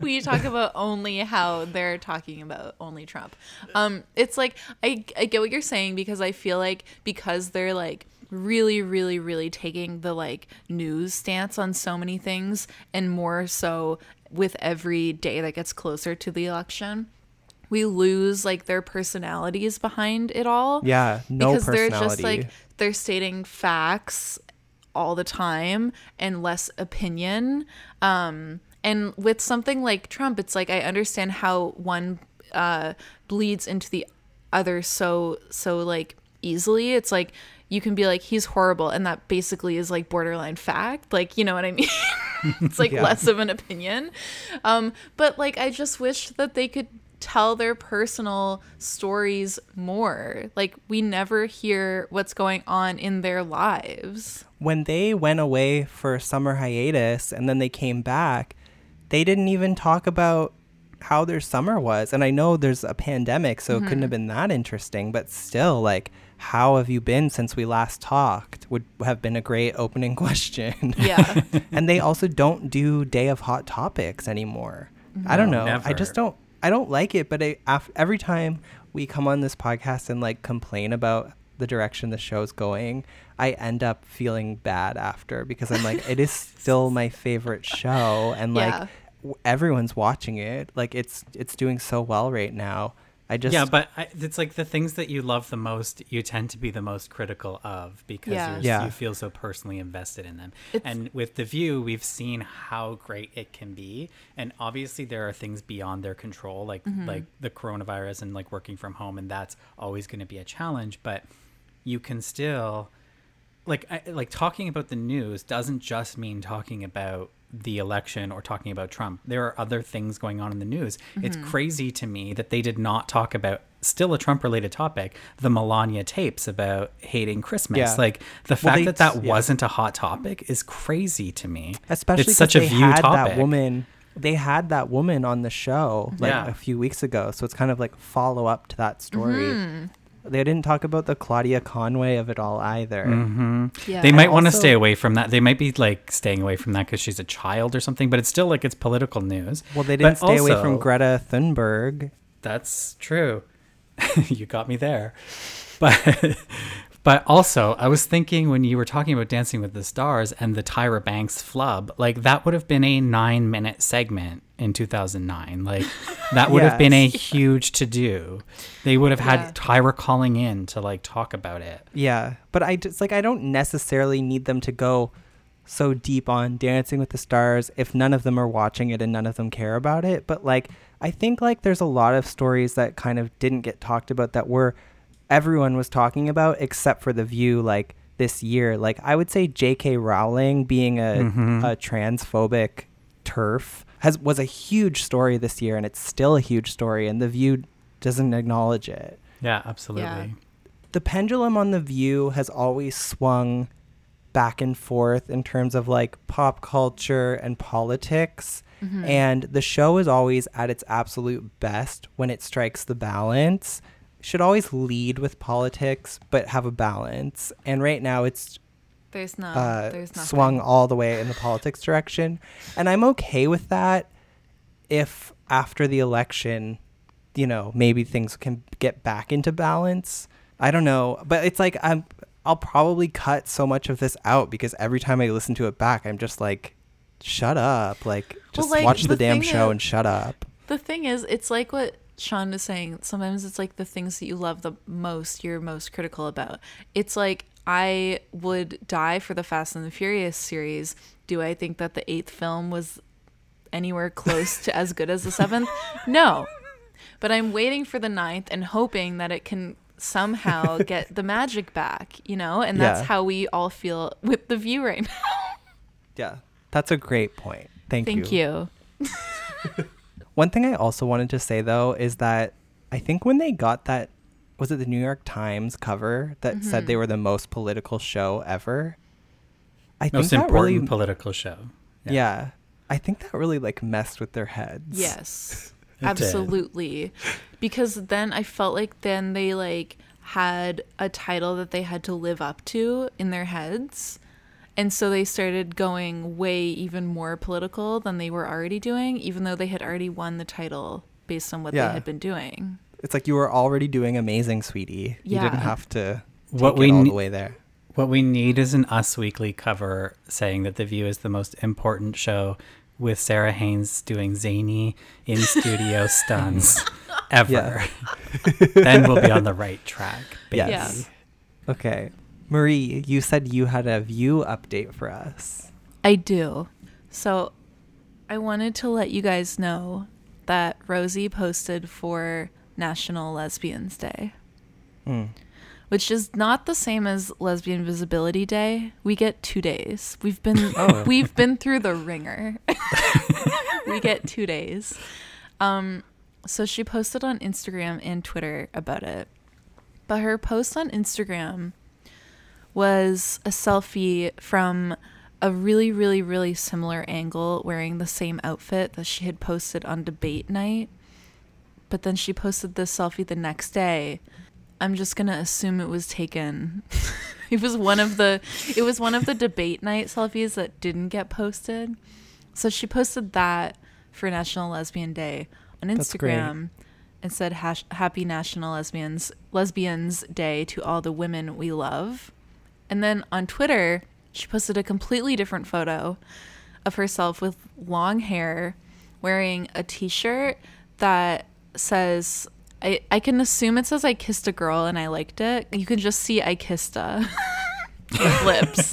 we talk about only how they're talking about only Trump. Um, it's like I I get what you're saying because I feel like because they're like really really really taking the like news stance on so many things and more so with every day that gets closer to the election we lose like their personalities behind it all.
Yeah, no
because they're just like they're stating facts all the time and less opinion. Um and with something like trump it's like i understand how one uh bleeds into the other so so like easily. It's like you can be like he's horrible and that basically is like borderline fact. Like you know what i mean? It's like
Yeah.
less of an opinion. Um but like i just wish that they could tell their personal stories more like we never hear what's going on in their lives
when they went away for summer hiatus and then they came back, they didn't even talk about how their summer was. And I know there's a pandemic, so it couldn't mm-hmm. have been that interesting, but still, like, how have you been since we last talked? Would have been a great opening question.
yeah
and they also don't do day of hot topics anymore. I don't
No,
know. I just don't. I don't like it. But I, af- every time we come on this podcast and like complain about the direction the show's going, I end up feeling bad after because I'm like, it is still my favorite show, and like w- everyone's watching it. Like it's it's doing so well right now. I just
yeah, but I, it's like the things that you love the most, you tend to be the most critical of because
Yeah.
you're,
Yeah.
you feel so personally invested in them.
It's-
and with The View, we've seen how great it can be. And obviously, there are things beyond their control, like
Mm-hmm.
like the coronavirus and like working from home, and that's always going to be a challenge. But you can still like I, like talking about the news doesn't just mean talking about the election or talking about Trump. There are other things going on in the news. It's
Mm-hmm.
crazy to me that they did not talk about still a Trump related topic, the Melania tapes about hating Christmas.
Yeah.
Like the
Well,
fact
they-
that that
yeah.
wasn't a hot topic is crazy to me.
especially
it's such a
they
view
had
topic.
that woman they had that woman on the show like
Yeah.
a few weeks ago so it's kind of like follow up to that story
Mm-hmm.
They didn't talk about the claudia conway of it all either
Mm-hmm.
yeah
They might want to stay away from that. They might be like staying away from that because she's a child or something, but it's still like it's political news.
well they
But
didn't stay away from greta thunberg
That's true. you got me there. But but also, I was thinking when you were talking about Dancing with the Stars and the Tyra Banks flub, like that would have been a 9-minute segment in 2009. Like that would have been a huge to do. They would have had
Yeah.
Tyra calling in to like talk about it.
yeah but i just like i don't necessarily need them to go so deep on dancing with the stars if none of them are watching it and none of them care about it but like i think like there's a lot of stories that kind of didn't get talked about that were everyone was talking about except for the view like this year. Like i would say jk rowling being a, mm-hmm. a transphobic TERF has was a huge story this year and it's still a huge story and the view doesn't acknowledge it.
Yeah, absolutely.
the pendulum on the view has always swung back and forth in terms of like pop culture and politics mm-hmm. and the show is always at its absolute best when it strikes the balance should always lead with politics but have a balance. And right now it's
there's not
uh,
there's nothing.
swung all the way in the politics direction. And i'm okay with that if after the election you know maybe things can get back into balance. I don't know. But it's like i'm i'll probably cut so much of this out because every time i listen to it back i'm just like shut up. Like
Well,
just
like,
watch the,
the
damn show
is-
and shut up.
The thing is, it's like what Sean was saying. Sometimes it's like the things that you love the most, you're most critical about. It's like I would die for the Fast and the Furious series. Do I think that the eighth film was anywhere close to as good as the seventh? No. But I'm waiting for the ninth and hoping that it can somehow get the magic back, you know? And that's
Yeah.
how we all feel with the view right now.
yeah that's a great point thank, you.
Thank you.
One thing I also wanted to say though is that I think when they got that was it the New York Times cover that said
Mm-hmm.
they were the most political show ever? I
Most
think that
important
really
political show.
yeah. I think that really like messed with their heads.
Yes.
It did.
absolutely. Because then I felt like then they like had a title that they had to live up to in their heads. And so they started going way even more political than they were already doing, even though they had already won the title based on what
Yeah.
they had been doing.
It's like you were already doing amazing, sweetie.
Yeah.
You didn't have to take
What
it
we
all
ne-
the way there.
What we need is an Us Weekly cover saying that The View is the most important show with Sarah Haines doing zany in studio stunts ever.
Yeah.
then we'll be on the right track. Baby.
Yes. Okay. Marie, you said you had a view update for us.
I do. So I wanted to let you guys know that Rosie posted for National Lesbians Day,
Hmm.
which is not the same as Lesbian Visibility Day. We get 2 days. We've been
Oh.
we've been through the ringer. we get 2 days. Um so she posted on Instagram and Twitter about it. But her post on Instagram was a selfie from a really, really, really similar angle wearing the same outfit that she had posted on debate night. But then she posted this selfie the next day. I'm just gonna assume it was taken. it was one of the it was one of the debate night selfies that didn't get posted. So she posted that for National Lesbian Day on Instagram and said happy National Lesbians Lesbians Day to all the women we love. And then on Twitter, she posted a completely different photo of herself with long hair wearing a t-shirt that says I, I can assume it says I kissed a girl and I liked it. You can just see I kissed a lips.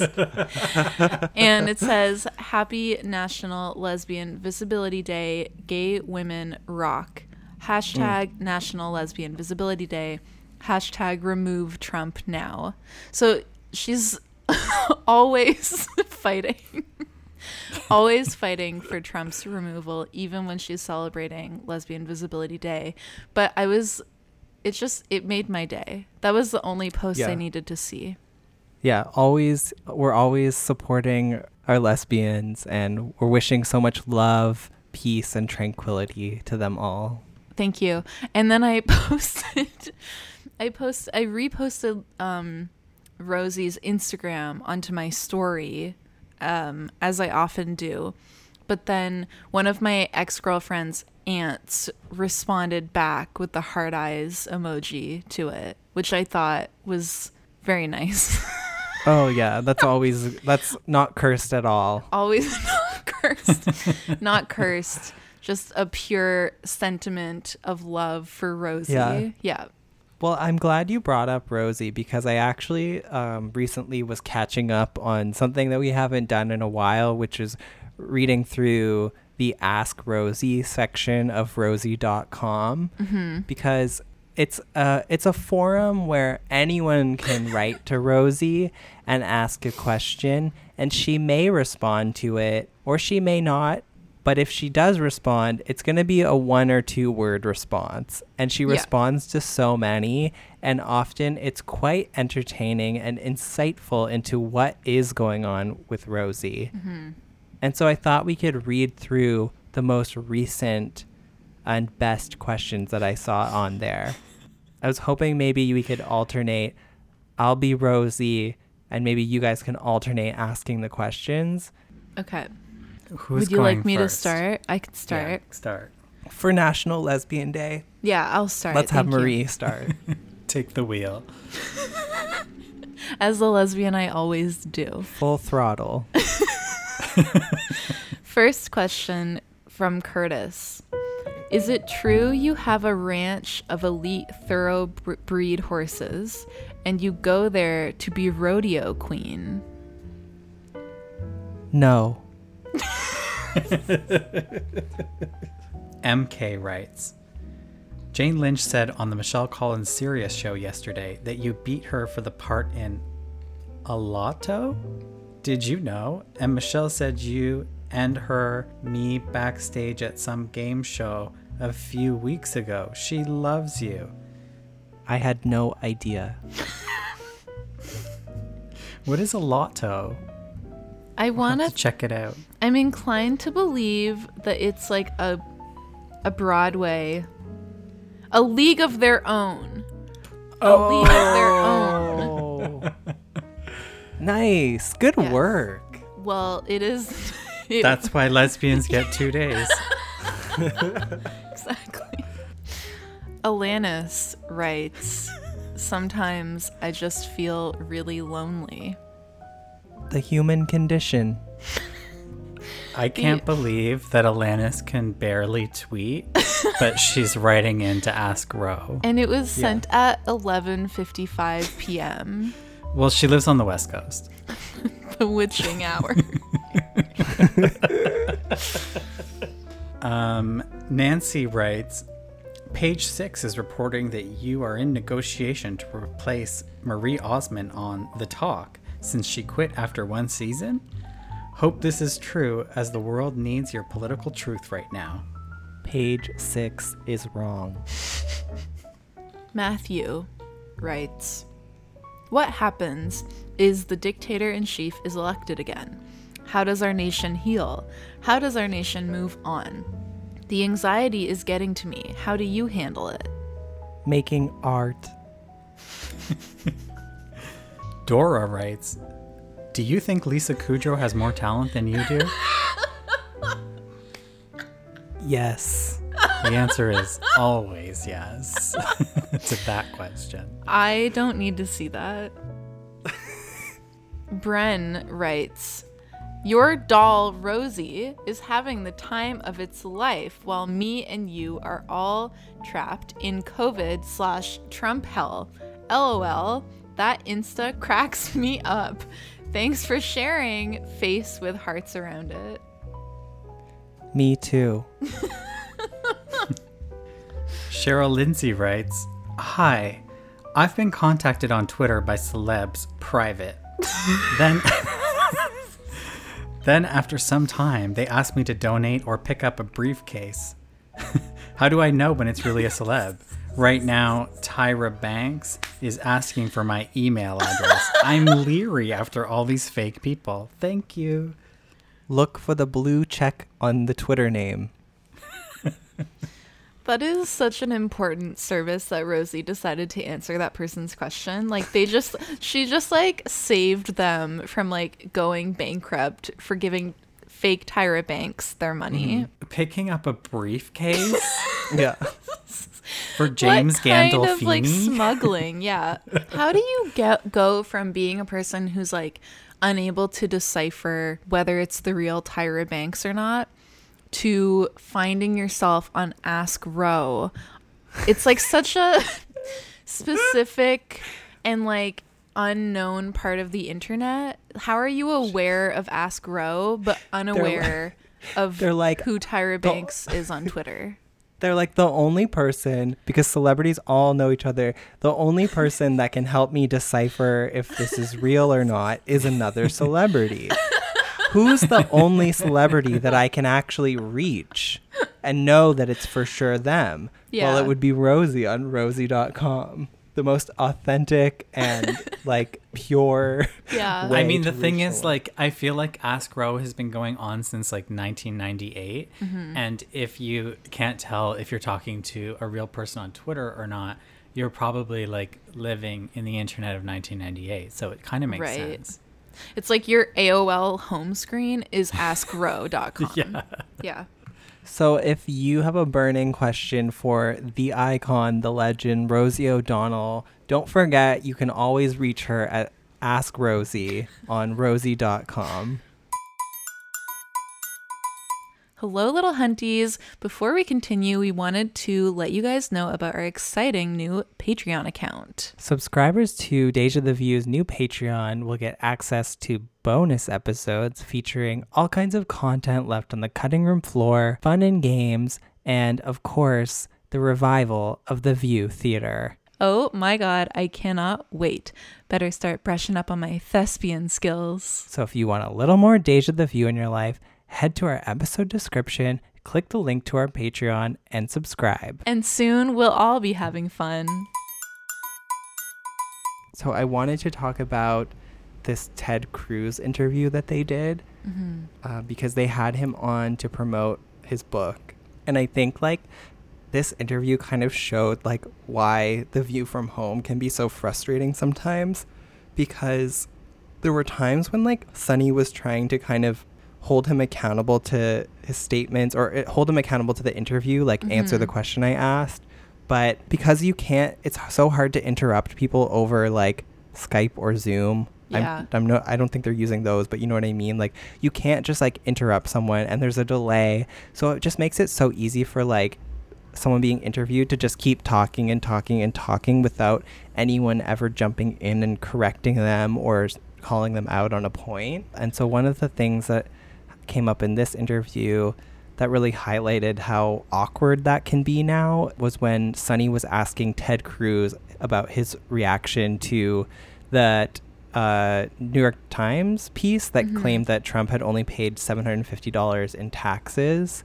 and it says Happy National Lesbian Visibility Day, Gay Women Rock. Hashtag mm. National Lesbian Visibility Day. Hashtag remove Trump now. So she's always fighting. always fighting for Trump's removal, even when she's celebrating Lesbian Visibility Day. But I was, it just, it made my day. That was the only post I needed to see.
Yeah, always we're always supporting our lesbians and we're wishing so much love, peace and tranquility to them all.
Thank you. And then I posted I post I reposted um Rosie's Instagram onto my story um as I often do. But then one of my ex-girlfriend's aunts responded back with the heart eyes emoji to it, which I thought was very nice.
Oh yeah, that's always that's not cursed at all.
Always not cursed. not cursed. Just a pure sentiment of love for Rosie.
Yeah.
yeah.
Well, I'm glad you brought up Rosie because I actually um, recently was catching up on something that we haven't done in a while, which is reading through the Ask Rosie section of Rosie.com
Mhm.
because it's a it's a forum where anyone can write to Rosie and ask a question, and she may respond to it or she may not. But if she does respond, it's going to be a one or two word response. And she
Yeah.
responds to so many. And often it's quite entertaining and insightful into what is going on with Rosie.
Mhm.
And so I thought we could read through the most recent and best questions that I saw on there. I was hoping maybe we could alternate. I'll be Rosie, and maybe you guys can alternate asking the questions.
Okay.
Who's
Would you like me
first?
to start? I can
Yeah,
start.
start.
For National Lesbian Day.
Yeah, I'll start.
Let's have
Thank you.
Marie start.
Take the wheel.
As the lesbian I always do.
Full throttle.
First question from Curtis. Is it true you have a ranch of elite thoroughbred horses and you go there to be rodeo queen?
No.
MK writes Jane Lynch said on the Michelle Collins Sirius show yesterday that you beat her for the part in a lotto? Did you know? And Michelle said you and her me backstage at some game show a few weeks ago. She loves you.
I had no idea.
What is a lotto?
I want
Have
to
to check it out.
I'm inclined to believe that it's like a a Broadway a league of their own. A oh. league of their own.
Nice. Good
Yes.
work.
Well, it is. it-
That's why lesbians get two days.
exactly. Alanis writes, Sometimes I just feel really lonely.
The human condition.
I can't believe that Alanis can barely tweet, but she's writing in to ask Ro.
And it was sent at 11:55 p.m.
Well, she lives on the West Coast.
the witching hour.
Um, Nancy writes Page six is reporting that you are in negotiation to replace Marie Osmond on The Talk since she quit after one season. Hope this is true as the world needs your political truth right now.
Page six is wrong.
Matthew writes What happens is the dictator in chief is elected again. How does our nation heal? How does our nation move on? The anxiety is getting to me. How do you handle it?
Making art.
Dora writes Do you think Lisa Kudrow has more talent than you do?
Yes.
The answer is always yes to that question.
I don't need to see that. Bren writes Your doll, Rosie, is having the time of its life while me and you are all trapped in COVID slash Trump hell. LOL. That Insta cracks me up. Thanks for sharing. Face with hearts around it.
Me too.
Cheryl Lindsay writes Hi, I've been contacted on Twitter by celebs private. then, then, after some time, they asked me to donate or pick up a briefcase. How do I know when it's really a celeb? Right now, Tyra Banks is asking for my email address. I'm leery after all these fake people. Thank you.
Look for the blue check on the Twitter name.
That is such an important service that Rosie decided to answer that person's question. Like they just she just like saved them from like going bankrupt for giving fake Tyra Banks their money. Mm-hmm.
Picking up a briefcase
Yeah.
For James
what kind
Gandolfini.
of like smuggling? Yeah. How do you get go from being a person who's like unable to decipher whether it's the real Tyra Banks or not to finding yourself on Ask Ro? It's like such a specific and like unknown part of the internet. How are you aware of Ask Ro but unaware of
they're like,
who Tyra
the-
Banks is on Twitter?
They're like the only person because celebrities all know each other. The only person that can help me decipher if this is real or not is another celebrity. Who's the only celebrity that I can actually reach and know that it's for sure them? Well,
Yeah.
it would be Rosie on rosie.com. The most authentic and like pure.
Yeah.
I mean, the thing is, like, I feel like Ask Ro has been going on since like 1998.
Mm-hmm.
And if you can't tell if you're talking to a real person on Twitter or not, you're probably like living in the internet of 1998. So it kind of makes
Right.
sense.
It's like your AOL home screen is askro.com. yeah. Yeah.
So, if you have a burning question for the icon, the legend, Rosie O'Donnell, don't forget you can always reach her at Ask Rosie on rosie.com.
Hello, little hunties. Before we continue, we wanted to let you guys know about our exciting new Patreon account.
Subscribers to Deja the View's new Patreon will get access to bonus episodes featuring all kinds of content left on the cutting room floor, fun and games, and of course, the revival of the View Theater.
Oh my god, I cannot wait. Better start brushing up on my thespian skills.
So if you want a little more Deja the View in your life, head to our episode description, click the link to our Patreon, and subscribe.
And soon we'll all be having fun.
So I wanted to talk about this Ted Cruz interview that they did uh, because they had him on to promote his book, and I think like this interview kind of showed like why the view from home can be so frustrating sometimes because there were times when like Sunny was trying to kind of hold him accountable to his statements or uh, hold him accountable to the interview, like answer the
Mhm.
question I asked. But because you can't, it's so hard to interrupt people over like Skype or Zoom.
Yeah.
I'm, I'm no, I don't think they're using those, but you know what I mean. Like you can't just like interrupt someone, and there's a delay, so it just makes it so easy for like someone being interviewed to just keep talking and talking and talking without anyone ever jumping in and correcting them or calling them out on a point. And so one of the things that came up in this interview that really highlighted how awkward that can be now was when Sunny was asking Ted Cruz about his reaction to that uh, New York Times piece that
Mhm.
claimed that Trump had only paid $750 in taxes.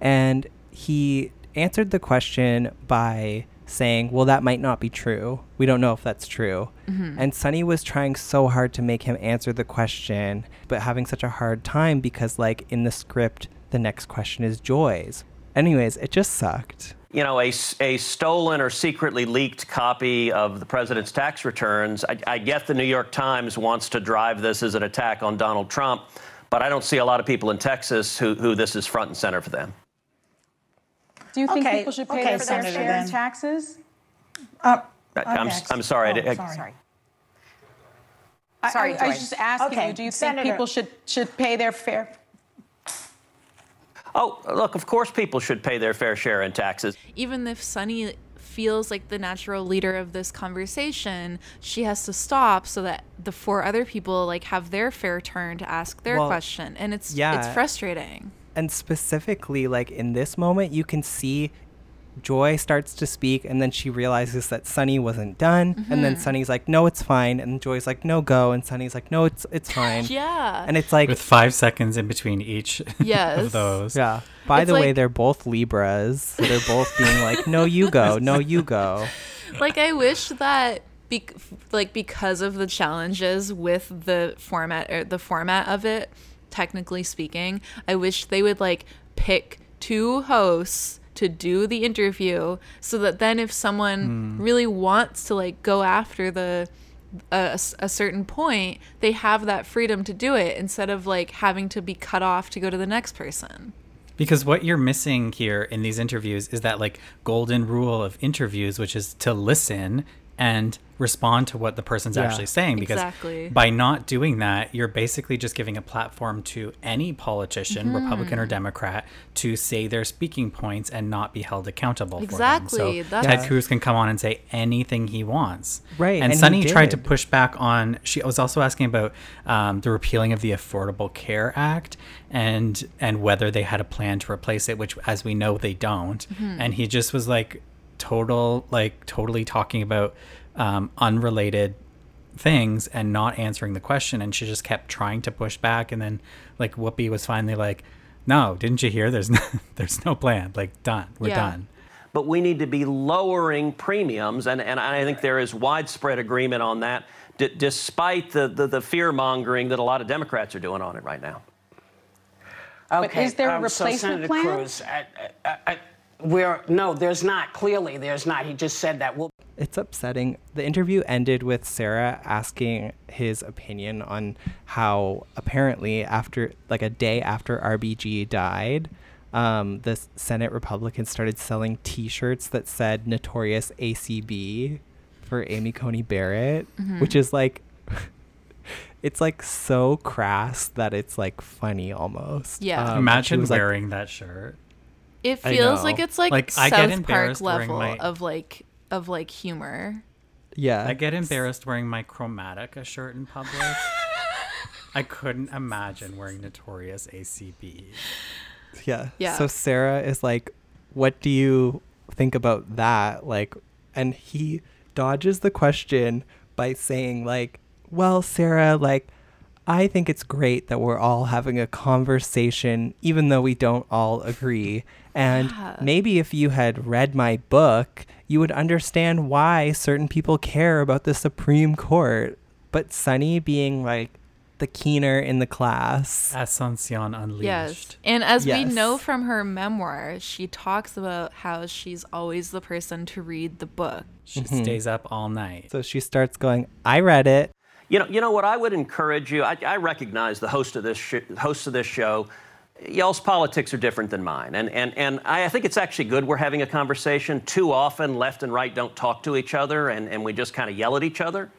And he answered the question by saying, Well, that might not be true. We don't know if that's true.
Mhm.
And Sunny was trying so hard to make him answer the question, but having such a hard time because, like, in the script, the next question is Joy's. Anyways, it just sucked.
you know, a, a stolen or secretly leaked copy of the president's tax returns. I, I get the New York Times wants to drive this as an attack on Donald Trump, but I don't see a lot of people in Texas who, who this is front and center for them.
Do you think
Okay,
people should pay
okay,
their fair
Senator,
share in taxes?
Uh,
I- I'm,
Okay.
s- I'm sorry. I-
Oh,
I-
sorry.
I-
Sorry,
I, I was just asking
Okay,
you, do you
Senator-
think people should, should pay their fair?
Oh, look, of course people should pay their fair share in taxes.
even if Sunny feels like the natural leader of this conversation, she has to stop so that the four other people like have their fair turn to ask their
Well,
question. And it's it's frustrating.
And specifically, like in this moment, you can see Joy starts to speak, and then she realizes that Sunny wasn't done, and then
Mhm.
Sunny's like, "No, it's fine," and Joy's like, "No, go," and Sunny's like, "No, it's it's fine."
Yeah.
and it's like,
with five seconds in between each
Yes.
of those.
yeah. By
It's
the way, they're both Libras, so they're both being like, "No, you go. No, you go."
like I wish that bec- like because of the challenges with the format or the format of it, technically speaking, I wish they would like pick two hosts to do the interview so that then if someone
Hmm.
really wants to like go after the a certain point, they have that freedom to do it instead of like having to be cut off to go to the next person.
Because what you're missing here in these interviews is that like golden rule of interviews, which is to listen and respond to what the person's
Yeah.
actually saying. Because
Exactly.
by not doing that, you're basically just giving a platform to any politician,
Mhm.
Republican or Democrat, to say their speaking points and not be held accountable
Exactly,
for them. So
that's-
Ted Cruz can come on and say anything he wants.
Right,
And,
and
Sunny tried to push back on. She was also asking about um, the repealing of the Affordable Care Act and and whether they had a plan to replace it, which, as we know, they don't.
Mhm.
And he just was like total, like totally talking about um, unrelated things and not answering the question. And she just kept trying to push back. And then, like Whoopi was finally like, "No, didn't you hear? There's no, there's no plan. Like done. We're
Yeah.
done."
but we need to be lowering premiums, and, and I think there is widespread agreement on that, d- despite the, the, the fear mongering that a lot of Democrats are doing on it right now.
But is there a
um, so
replacement
Senator
plan?
Cruz, I, I, I, we're, no, there's not. Clearly, there's not. He just said that. We'll
It's upsetting. The interview ended with Sarah asking his opinion on how apparently after like a day after RBG died, um, the Senate Republicans started selling T-shirts that said "Notorious ACB" for Amy Coney Barrett,
Mhm.
which is like. It's like so crass that it's like funny almost.
Yeah.
Um,
Imagine
was like-
wearing that shirt.
It feels like it's like,
Like, I get
South Park level
my-
of like of like humor.
Yeah.
I get embarrassed wearing my Chromatica shirt in public. I couldn't imagine wearing Notorious ACB.
Yeah.
Yeah.
So Sarah is like, "What do you think about that?" Like, and he dodges the question by saying like, "Well, Sarah, like I think it's great that we're all having a conversation even though we don't all agree. And
Yeah.
maybe if you had read my book, you would understand why certain people care about the Supreme Court." But Sunny being like the keener in the class.
Ascension Unleashed.
Yes. And as we know from her memoir, she talks about how she's always the person to read the book.
She
Mhm.
stays up all night.
So she starts going, I read it.
You know, you know what I would encourage you. I, I recognize the host of this sh- host of this show. Y'all's politics are different than mine, and and and I, I think it's actually good we're having a conversation. Too often, left and right don't talk to each other, and, and we just kind of yell at each other.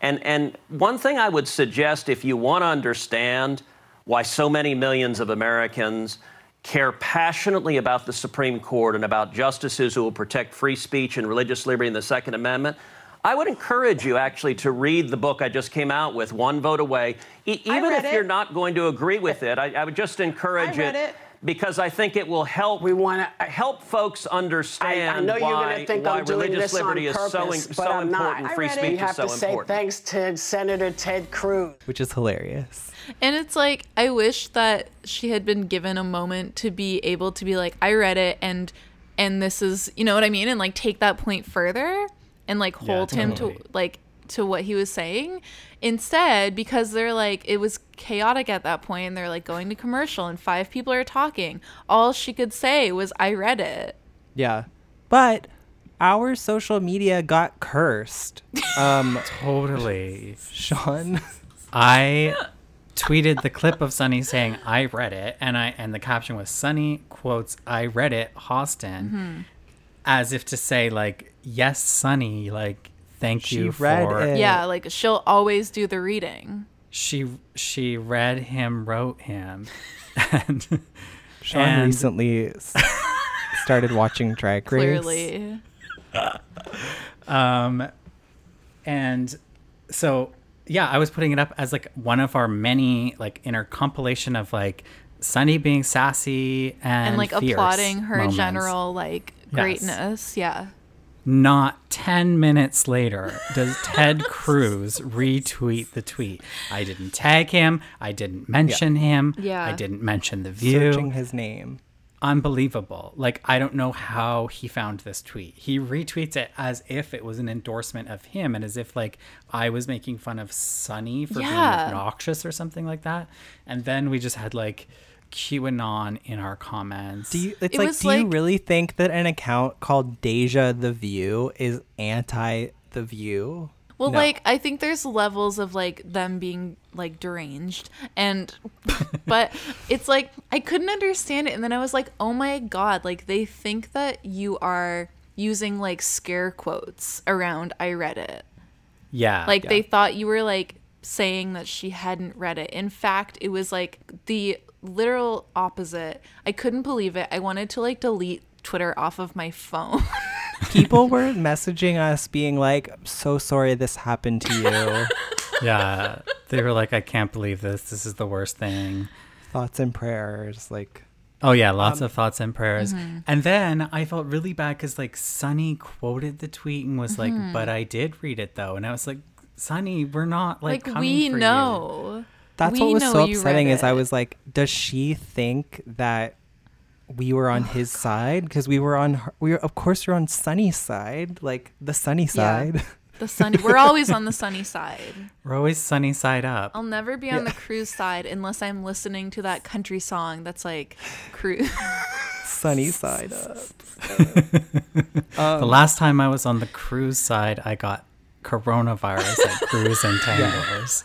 And and one thing I would suggest, if you want to understand why so many millions of Americans care passionately about the Supreme Court and about justices who will protect free speech and religious liberty in the Second Amendment, I would encourage you actually to read the book I just came out with, One Vote Away. E-
I
even
read
if you're not going to agree with it, I, I would just encourage
I read it.
because I think it will help. We want to help folks understand
I, I know you're
why,
going to think
why
I'm doing
religious
this
liberty
on
is so,
purpose,
in-
but
so
I'm
important.
not.
Free
We
speech
have
is so
to say
important.
thanks to Senator Ted Cruz.
Which is hilarious.
And it's like I wish that she had been given a moment to be able to be like, I read it and and this is you know what I mean? And like take that point further and like
Yeah,
hold him to like to what he was saying. Instead, because they're like it was chaotic at that point and they're like going to commercial and five people are talking. All she could say was I read it.
Yeah. But our social media got cursed. Um
Totally.
Sean.
I tweeted the clip of Sunny saying I read it and I and the caption was Sunny quotes I read it Austin
Mm-hmm.
as if to say like yes Sunny like thank
She
you
read
for
it.
Yeah, like she'll always do the reading.
she she read him wrote him and
Sean
and-
recently started watching Drag Race.
Clearly.
um and so yeah i was putting it up as like one of our many like in our compilation of like sunny being sassy and,
And, like applauding her
moments.
general like
Yes.
greatness. Yeah.
Not 10 minutes later does ted cruz retweet the tweet i didn't tag him i didn't mention him
Yeah.
i didn't mention the view
Searching his name.
unbelievable. Like I don't know how he found this tweet. He retweets it as if it was an endorsement of him and as if like I was making fun of Sunny for
Yeah.
being obnoxious or something like that. And then we just had like QAnon in our comments.
Do you, it's
It
like,
was
do you really think that an account called Deja the View is anti the View?
Well,
No.
like I think there's levels of like them being like deranged and but it's like I couldn't understand it and then I was like, "Oh my god, like they think that you are using like scare quotes around I read it."
yeah.
Like
yeah.
they thought you were like saying that she hadn't read it. In fact, it was like the literal opposite. I couldn't believe it. I wanted to like delete Twitter off of my phone.
People were messaging us being like, I'm so sorry this happened to you.
yeah. They were like I can't believe this. This is the worst thing.
Thoughts and prayers. Like,
Oh yeah, lots
Um,
of thoughts and prayers.
Mm-hmm.
And then I felt really bad because like Sunny quoted the tweet and was like,
Mm-hmm.
"But I did read it though," and I was like, "Sunny, we're not like,
like
coming
we
for you."
Know.
that's
We
what was so
you
upsetting is I was like, does she think that we were on oh, his side? Because we were on, her, we were, of course, we're on Sunny's side, like the sunny side.
The sunny. We're always on the sunny side.
We're always sunny side up.
I'll never be on the cruise side unless I'm listening to that country song that's like cruise.
sunny side up.
the um, last time I was on the cruise side, I got coronavirus at Cruise and Tangos.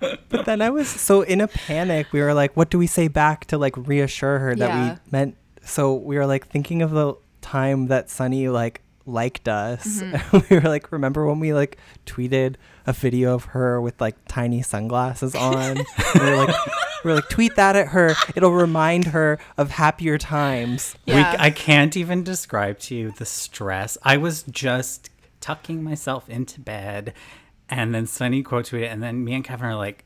But then I was so in a panic. We were like, what do we say back to like reassure her that
Yeah.
we meant? So we were like thinking of the time that Sunny like liked us.
Mm-hmm.
we were like, remember when we like tweeted a video of her with like tiny sunglasses on? We were like, we were like, tweet that at her. It'll remind her of happier times.
We,
Yeah.
I can't even describe to you the stress. I was just tucking myself into bed, and then Sunny quote tweeted, and then me and Kevin are like,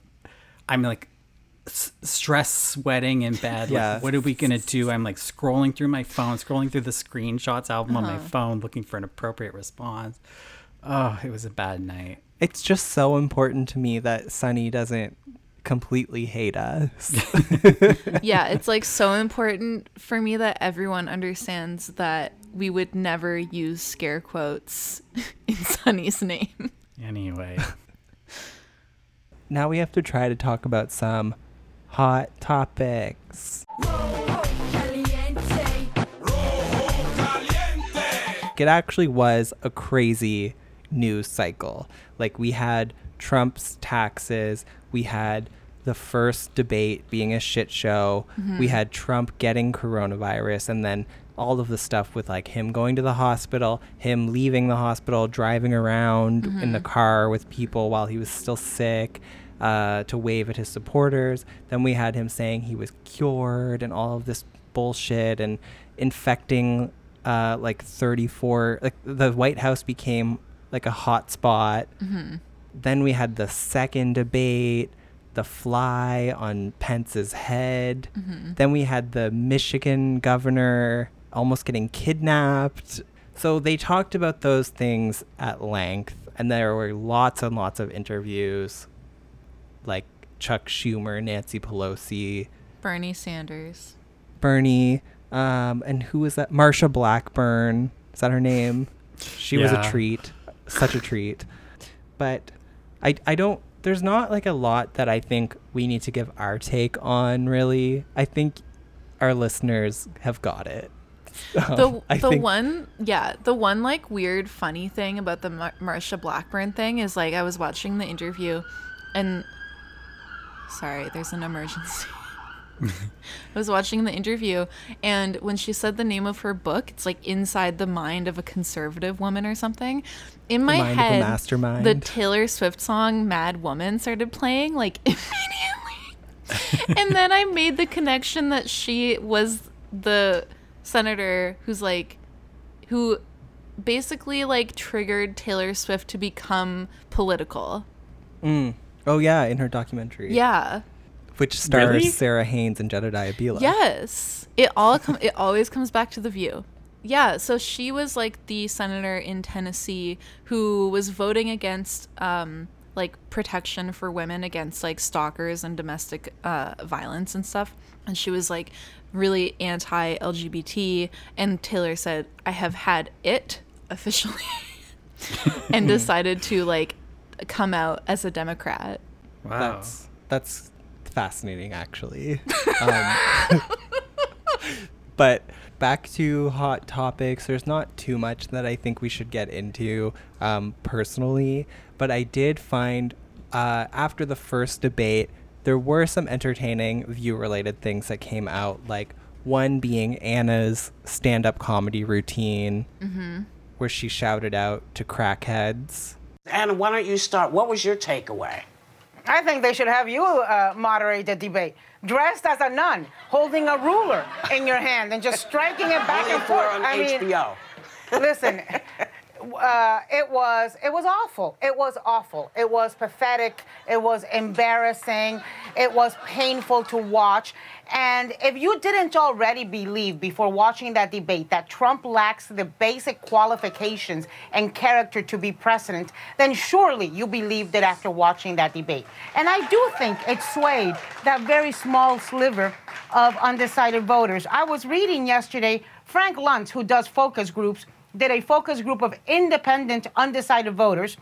I'm like s- stress sweating in bed.
Yeah.
Like, what are we gonna do? I'm like scrolling through my phone, scrolling through the screenshots album on
Uh-huh.
my phone, looking for an appropriate response. Oh, it was a bad night.
It's just so important to me that Sunny doesn't completely hate us.
yeah, it's like so important for me that everyone understands that we would never use scare quotes in Sunny's name.
Anyway,
now we have to try to talk about some hot topics. It actually was a crazy news cycle. Like we had Trump's taxes, we had the first debate being a shit show,
Mhm.
we had Trump getting coronavirus, and then all of the stuff with like him going to the hospital, him leaving the hospital, driving around in the
Mhm.
car with people while he was still sick uh, to wave at his supporters. Then we had him saying he was cured and all of this bullshit and infecting uh, like 34. Like the White House became like a hot spot.
Mhm.
Then we had the second debate, the fly on Pence's head.
Mhm.
Then we had the Michigan governor almost getting kidnapped. So they talked about those things at length, and there were lots and lots of interviews, like Chuck Schumer, Nancy Pelosi,
Bernie Sanders.
Bernie, um, and who was that? Marsha Blackburn. Is that her name? She was a treat, such a treat. But I, I don't. There's not like a lot that I think we need to give our take on. Really, I think our listeners have got it.
the
Um, I
the
think-
one yeah the one like weird funny thing about the Mar- Marsha Blackburn thing is like I was watching the interview and sorry there's an emergency. I was watching the interview and when she said the name of her book it's like inside the mind of a conservative woman or something. In my
mind
head the. Taylor Swift song Mad Woman started playing like immediately. And then I made the connection that she was the senator who's like who basically like triggered Taylor Swift to become political.
Mm. Oh yeah, in her documentary.
Yeah.
Which stars
Really?
Sarah Haines and Jedediah Bila.
Yes. It all com- it always comes back to the view. Yeah, so she was like the senator in Tennessee who was voting against um like protection for women against like stalkers and domestic uh violence and stuff. And she was like really anti LGBT and Taylor said, "I have had it officially." and decided to like come out as a Democrat.
Wow.
That's that's fascinating, actually. um, but back to hot topics. There's not too much that I think we should get into um, personally, but I did find uh, after the first debate there were some entertaining view-related things that came out, like one being Ana's stand-up comedy routine,
Mm-hmm.
where she shouted out to crackheads.
Ana, why don't you start? What was your takeaway?
I think they should have you uh, moderate the debate. Dressed as a nun, holding a ruler in your hand and just striking it back and forth.
on
I mean,
HBO.
listen, uh, it was it was awful. It was awful. It was pathetic. It was embarrassing. It was painful to watch. And if you didn't already believe before watching that debate that Trump lacks the basic qualifications and character to be president, then surely you believed it after watching that debate. And I do think it swayed that very small sliver of undecided voters. I was reading yesterday Frank Luntz, who does focus groups, did a focus group of independent, undecided voters,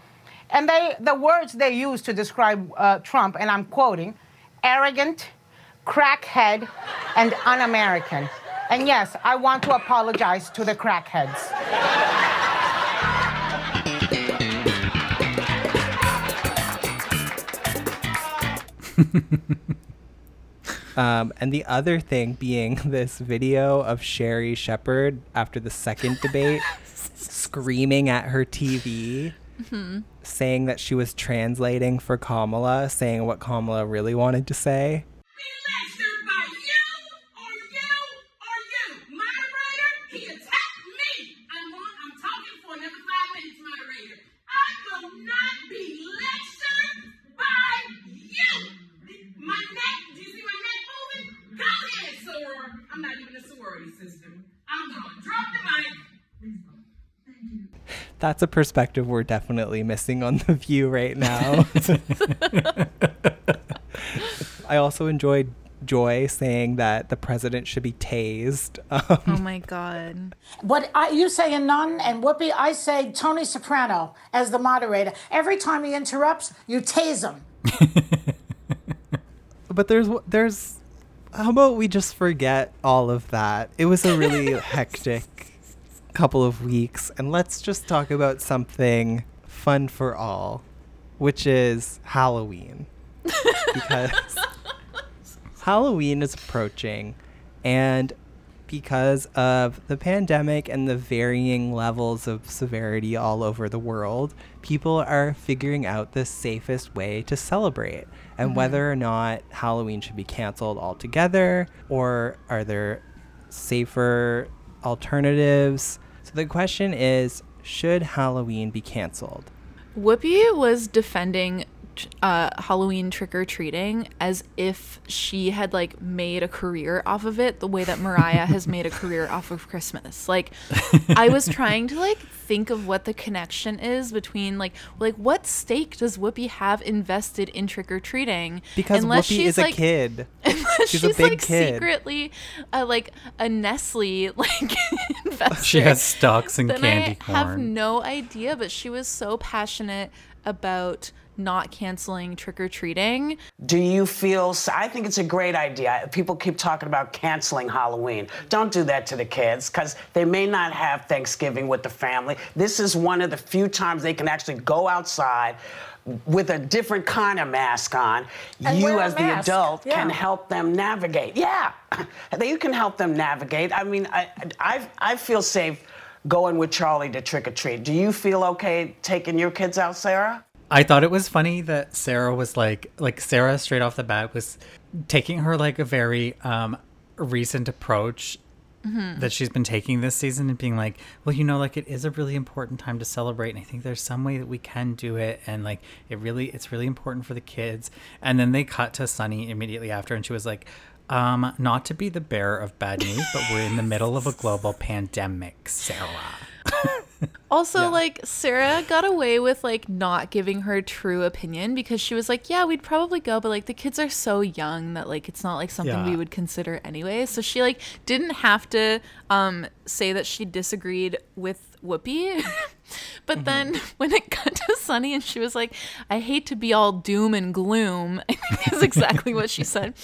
and they the words they used to describe uh, Trump, and I'm quoting, arrogant, crackhead, and un-American. And yes, I want to apologize to the crackheads.
Um, and the other thing being this video of Sherri Shepherd after the second debate screaming at her TV,
Mhm.
saying that she was translating for Kamala, saying what Kamala really wanted to say. He attacked me.
I'm not be lectured by you. My neck, do you see my neck moving? Come here, so I'm not even a sorority system. I'm gonna drop the mic.
That's a perspective we're definitely missing on The View right now. I also enjoyed Joy saying that the president should be tased. Um,
Oh my god.
What I, you say a nun and Whoopi, I say Tony Soprano as the moderator. Every time he interrupts, you tase him.
but there's there's how about we just forget all of that it was a really hectic couple of weeks and let's just talk about something fun for all, which is Halloween. because Halloween is approaching, and because of the pandemic and the varying levels of severity all over the world, people are figuring out the safest way to celebrate and
Mhm.
whether or not Halloween should be canceled altogether or are there safer alternatives. So the question is should Halloween be canceled?
Whoopi was defending uh, Halloween trick or treating as if she had like made a career off of it, the way that Mariah has made a career off of Christmas. Like, I was trying to like think of what the connection is between like like what stake does Whoopi have invested in trick or treating?
Because Whoopi is a kid.
Unless
She's
she's,
a big
like
kid.
secretly uh, like a Nestle like investor.
She has stocks
then
candy
I have no idea, but she was so passionate about not canceling trick or treating.
Do you feel? I think it's a great idea. People keep talking about canceling Halloween. Don't do that to the kids because they may not have Thanksgiving with the family. This is one of the few times they can actually go outside with a different kind of mask on.
And
you, as the adult, can help them navigate. Yeah, you can help them navigate. I mean, I, I, I feel safe going with Charlie to trick or treat. Do you feel okay taking your kids out, Sarah?
I thought it was funny that Sarah was like, like Sarah straight off the bat was taking her like a very um, recent approach
Mhm.
that she's been taking this season and being like, well, you know, like it is a really important time to celebrate, and I think there's some way that we can do it, and like it really, it's really important for the kids. And then they cut to Sunny immediately after, and she was like. Um, not to be the bearer of bad news, but we're in the middle of a global pandemic, Sarah.
Also, like Sarah got away with like not giving her true opinion because she was like, "Yeah, we'd probably go, but like the kids are so young that like it's not like something we would consider anyway." So she like didn't have to um say that she disagreed with Whoopi. but mm-hmm. then when it got to Sunny and she was like, "I hate to be all doom and gloom," I think is exactly what she said.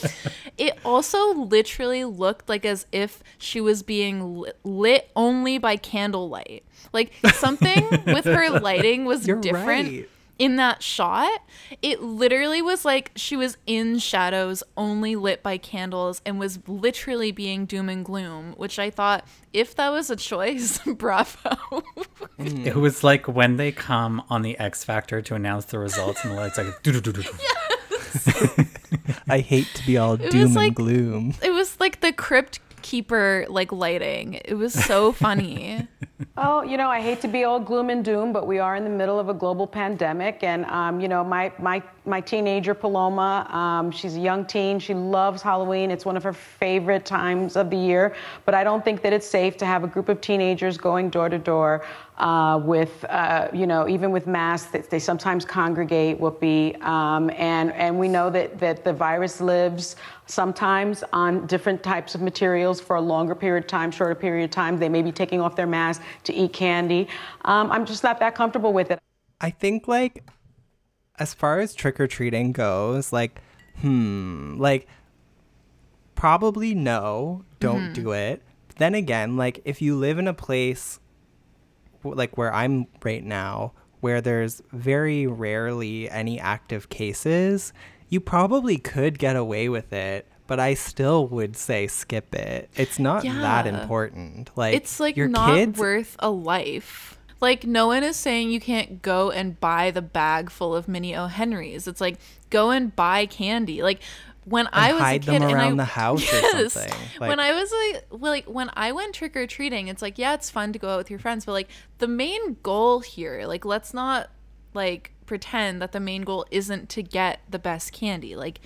It also literally looked like as if she was being lit, lit only by candlelight. Like something with her lighting was
You're
different
right.
In that shot. It literally was like she was in shadows, only lit by candles, and was literally being doom and gloom, which I thought, if that was a choice, bravo.
It was like when they come on the X Factor to announce the results, and the lights like doo-doo-doo-doo-doo.
I hate to be all
It
doom
was
and gloom.
it was like the crypt keeper like lighting. It was so funny.
Oh, you know, I hate to be all gloom and doom, but we are in the middle of a global pandemic, and um, you know, my my my teenager Paloma, um, she's a young teen. She loves Halloween. It's one of her favorite times of the year. But I don't think that it's safe to have a group of teenagers going door to door uh, with, uh, you know, even with masks. They, they sometimes congregate. Whoopi, um, and and we know that that the virus lives sometimes on different types of materials for a longer period of time, shorter period of time. They may be taking off their mask to eat candy. Um, I'm just not that comfortable with it.
I think like as far as trick or treating goes, like hmm, like probably no, don't
Mhm.
do it. But then again, like if you live in a place like where I'm right now, where there's very rarely any active cases, you probably could get away with it. But I still would say skip it. It's not that important. Like
it's like
your
not
kids
worth a life. Like no one is saying you can't go and buy the bag full of mini O Henrys. It's like go and buy candy. Like when I was
hide
a
them
kid and
around
I,
the house or
Yes.
something.
when I was like, like when I went trick or treating, it's like yeah, it's fun to go out with your friends, but like the main goal here, like let's not like pretend that the main goal isn't to get the best candy. Like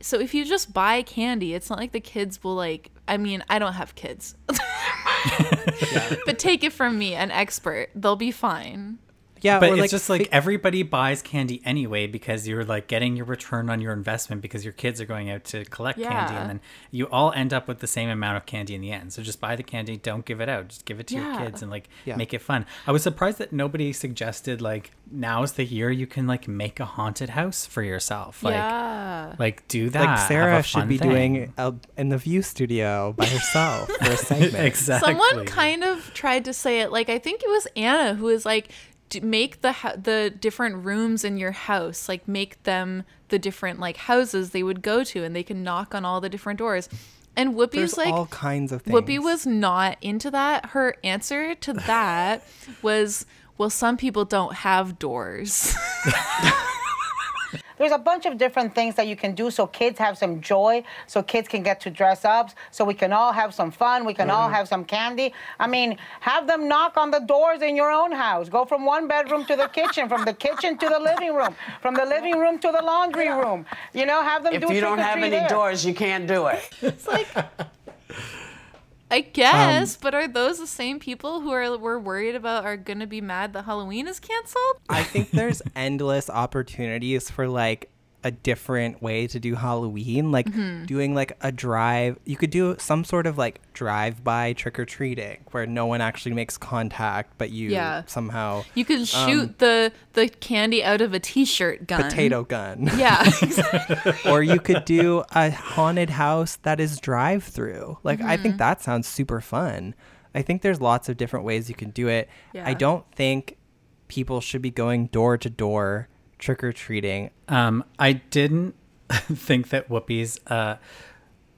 so if you just buy candy, it's not like the kids will like I mean, I don't have kids. but take it from me, an expert. They'll be fine.
Yeah,
but it's
like
just like everybody buys candy anyway because you're like getting your return on your investment because your kids are going out to collect candy and then you all end up with the same amount of candy in the end. So just buy the candy, don't give it out. Just give it to your kids and like
Yeah.
make it fun. I was surprised that nobody suggested like now's the year you can like make a haunted house for yourself. Like
yeah.
like do that.
like Sarah should be
thing.
doing a, in the View studio by herself for a segment.
exactly.
Someone kind of tried to say it like I think it was Ana who was like d- make the the different rooms in your house like make them the different like houses they would go to and they can knock on all the different doors. And whoopi's
There's
like
all kinds of
whoopi
things.
was not into that. Her answer to that was well some people don't have doors
There's a bunch of different things that you can do so kids have some joy, so kids can get to dress up, so we can all have some fun, we can all mm-hmm. have some candy. I mean, have them knock on the doors in your own house. Go from one bedroom to the kitchen, from the kitchen to the living room, from the living room to the laundry room. You know, have them
If
do
you don't have any
there.
doors, you can't do it.
I guess,
Um,
but are those the same people who are we're worried about are gonna be mad that Halloween is canceled?
I think there's endless opportunities for like a different way to do Halloween, like
Mhm.
doing like a drive. You could do some sort of like drive-by trick or treating where no one actually makes contact, but you
Yeah.
somehow
You could
um,
shoot the the candy out of a t-shirt gun.
potato gun.
Yeah.
or you could do a haunted house that is drive-through. Like I think
Mhm.
that sounds super fun. I think there's lots of different ways you can do it.
Yeah.
I don't think people should be going door to door trick or treating.
Um, I didn't think that Whoopi's uh,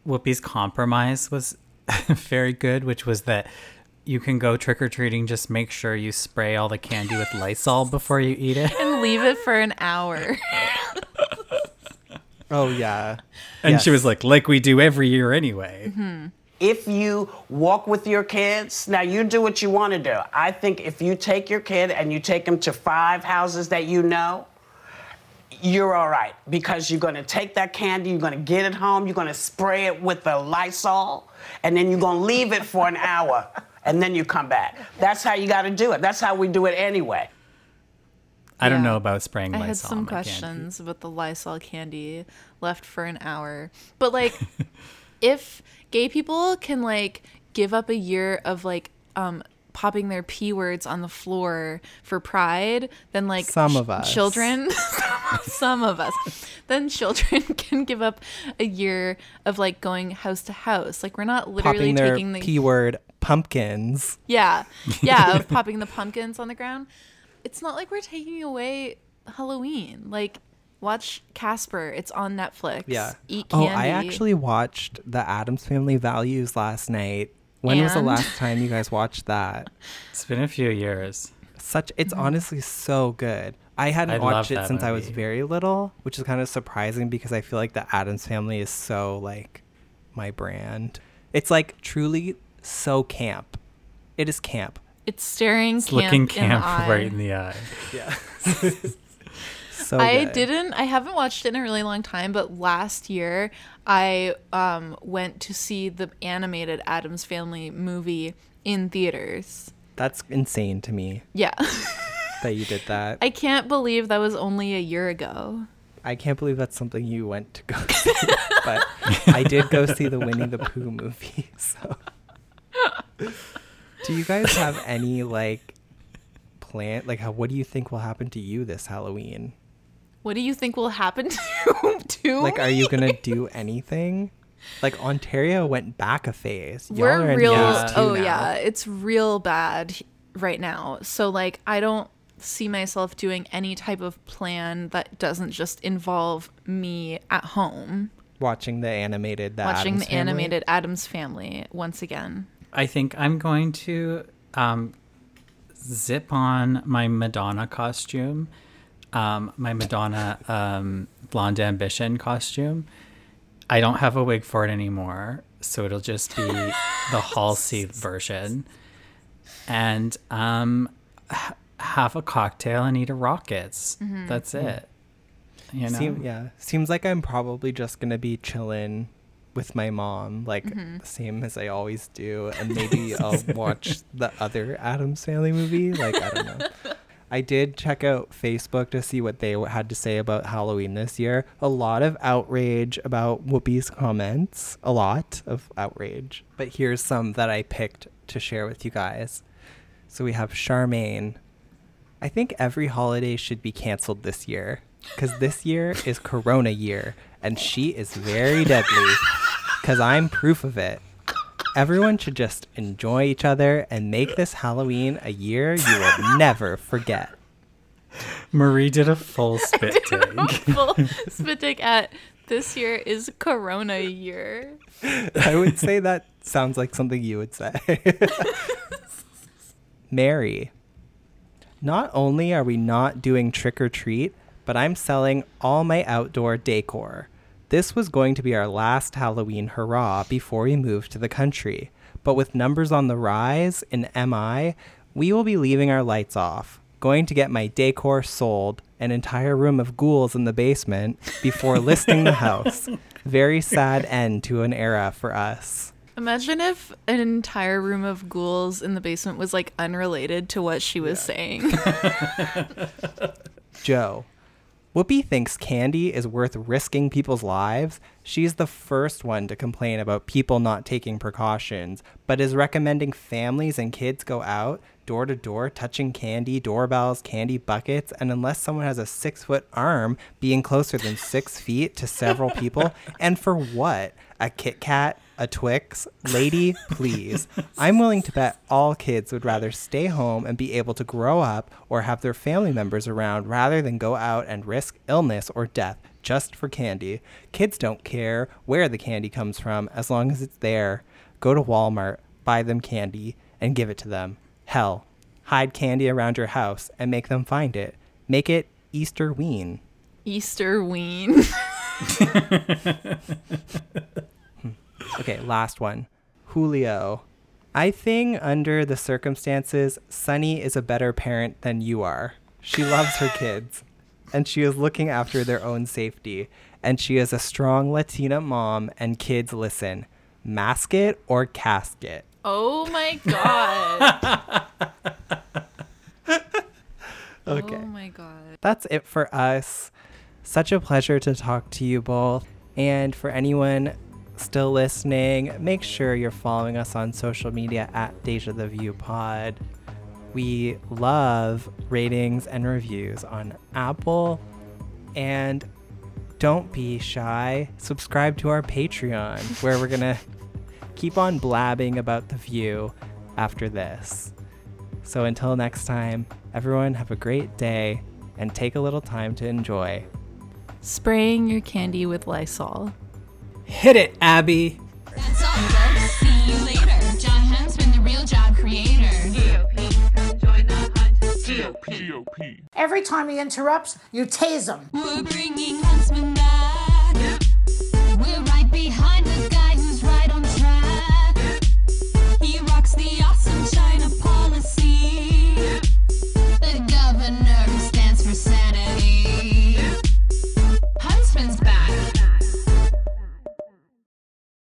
Whoopi's compromise was very good, which was that you can go trick or treating. Just make sure you spray all the candy with Lysol before you eat it.
and leave it for an hour.
Oh yeah.
And she was like, like we do every year anyway.
If you walk with your kids, now you do what you want to do. I think if you take your kid and you take them to five houses that you know, you're all right because you're going to take that candy, you're going to get it home, you're going to spray it with the Lysol, and then you're going to leave it for an hour, and then you come back. That's how you got to do it. That's how we do it anyway.
I don't know about spraying Lysol.
I had some
on my candy.
questions about the Lysol candy left for an hour. But like if gay people can like give up a year of like um popping their p words on the floor for pride, then like
Some of us.
children some of us then children can give up a year of like going house to house. Like we're not literally
Popping their
taking the
P word pumpkins.
yeah. Yeah, of popping the pumpkins on the ground. It's not like we're taking away Halloween. Like watch Casper. It's on Netflix.
Yeah.
Eat candy. Oh.
I actually watched the Addams Family Values last night. When was the last time you guys watched that?
It's been a few years.
Such it's
Mm-hmm.
honestly so good. I hadn't
I love
watched it
that
since I was very little, which is kind of surprising because I feel like the Addams Family is so like my brand. It's like truly so camp. It is camp.
It's staring
It's
camp
looking
in the
camp
eye.
right in the eye.
Yeah. so
I
good.
didn't. I haven't watched it in a really long time, but last year I um, went to see the animated Addams Family movie in theaters.
That's insane to me
Yeah,
that you did that.
I can't believe that was only a year ago.
I can't believe that's something you went to go see. but I did go see the Winnie the Pooh movie. So, do you guys have any like plan? Like, how, what do you think will happen to you this Halloween?
What do you think will happen to to
Like, are you gonna do anything? Like, Ontario went back a phase. Y'all
We're
are
real.
phase two
Oh
now.
yeah, it's real bad right now. So like, I don't see myself doing any type of plan that doesn't just involve me at home
Watching the animated, the
watching
Addams
the
Family.
animated Addams Family once again.
I think I'm going to um, zip on my Madonna costume, um, my Madonna um, Blonde Ambition costume. I don't have a wig for it anymore, so it'll just be the Halsey version. And um, h- have a cocktail and eat a rockets.
Mhm.
That's
Mm.
it. You know?
Seem, yeah, seems like I'm probably just gonna be chilling with my mom, like
Mhm.
the same as I always do, and maybe I'll watch the other Addams Family movie. Like I don't know. I did check out Facebook to see what they had to say about Halloween this year. A lot of outrage about Whoopi's comments. A lot of outrage. But here's some that I picked to share with you guys. So we have Charmaine. I think every holiday should be canceled this year because this year is Corona year and she is very deadly because I'm proof of it. Everyone should just enjoy each other and make this Halloween a year you will never forget.
Marie did a full spit take.
Full spit take at this year is Corona year.
I would say that sounds like something you would say. Mary. Not only are we not doing trick or treat, but I'm selling all my outdoor decor. This was going to be our last Halloween hurrah before we moved to the country. But with numbers on the rise in MI, we will be leaving our lights off, going to get my decor sold, an entire room of ghouls in the basement, before listing the house. Very sad end to an era for us.
Imagine if an entire room of ghouls in the basement was like unrelated to what she was saying.
Joe. Whoopi thinks candy is worth risking people's lives. She's the first one to complain about people not taking precautions, but is recommending families and kids go out door to door touching candy, doorbells, candy buckets, and unless someone has a six foot arm, being closer than six feet to several people. And for what? A Kit Kat? A Twix? Lady, please. I'm willing to bet all kids would rather stay home and be able to grow up or have their family members around rather than go out and risk illness or death just for candy. Kids don't care where the candy comes from as long as it's there. Go to Walmart, buy them candy, and give it to them. Hell, hide candy around your house and make them find it. Make it Easter ween.
Easter ween.
Okay, last one. Julio. I think under the circumstances, Sunny is a better parent than you are. She loves her kids, and she is looking after their own safety. And she is a strong Latina mom, and kids listen. Mask it or casket.
oh my god.
Okay.
Oh my god.
That's it for us. Such a pleasure to talk to you both. And for anyone still listening, make sure you're following us on social media at Deja the View Pod. We love ratings and reviews on Apple. And don't be shy. Subscribe to our Patreon, where we're going to keep on blabbing about the view after this. So until next time, everyone have a great day and take a little time to enjoy
spraying your candy with Lysol.
Hit it, Abby.
That's all, folks. See you later. John the real job creator. GOP. Join the hunt.
Every time he interrupts, you tase him.
We're bringing Huntsman back. We're right behind.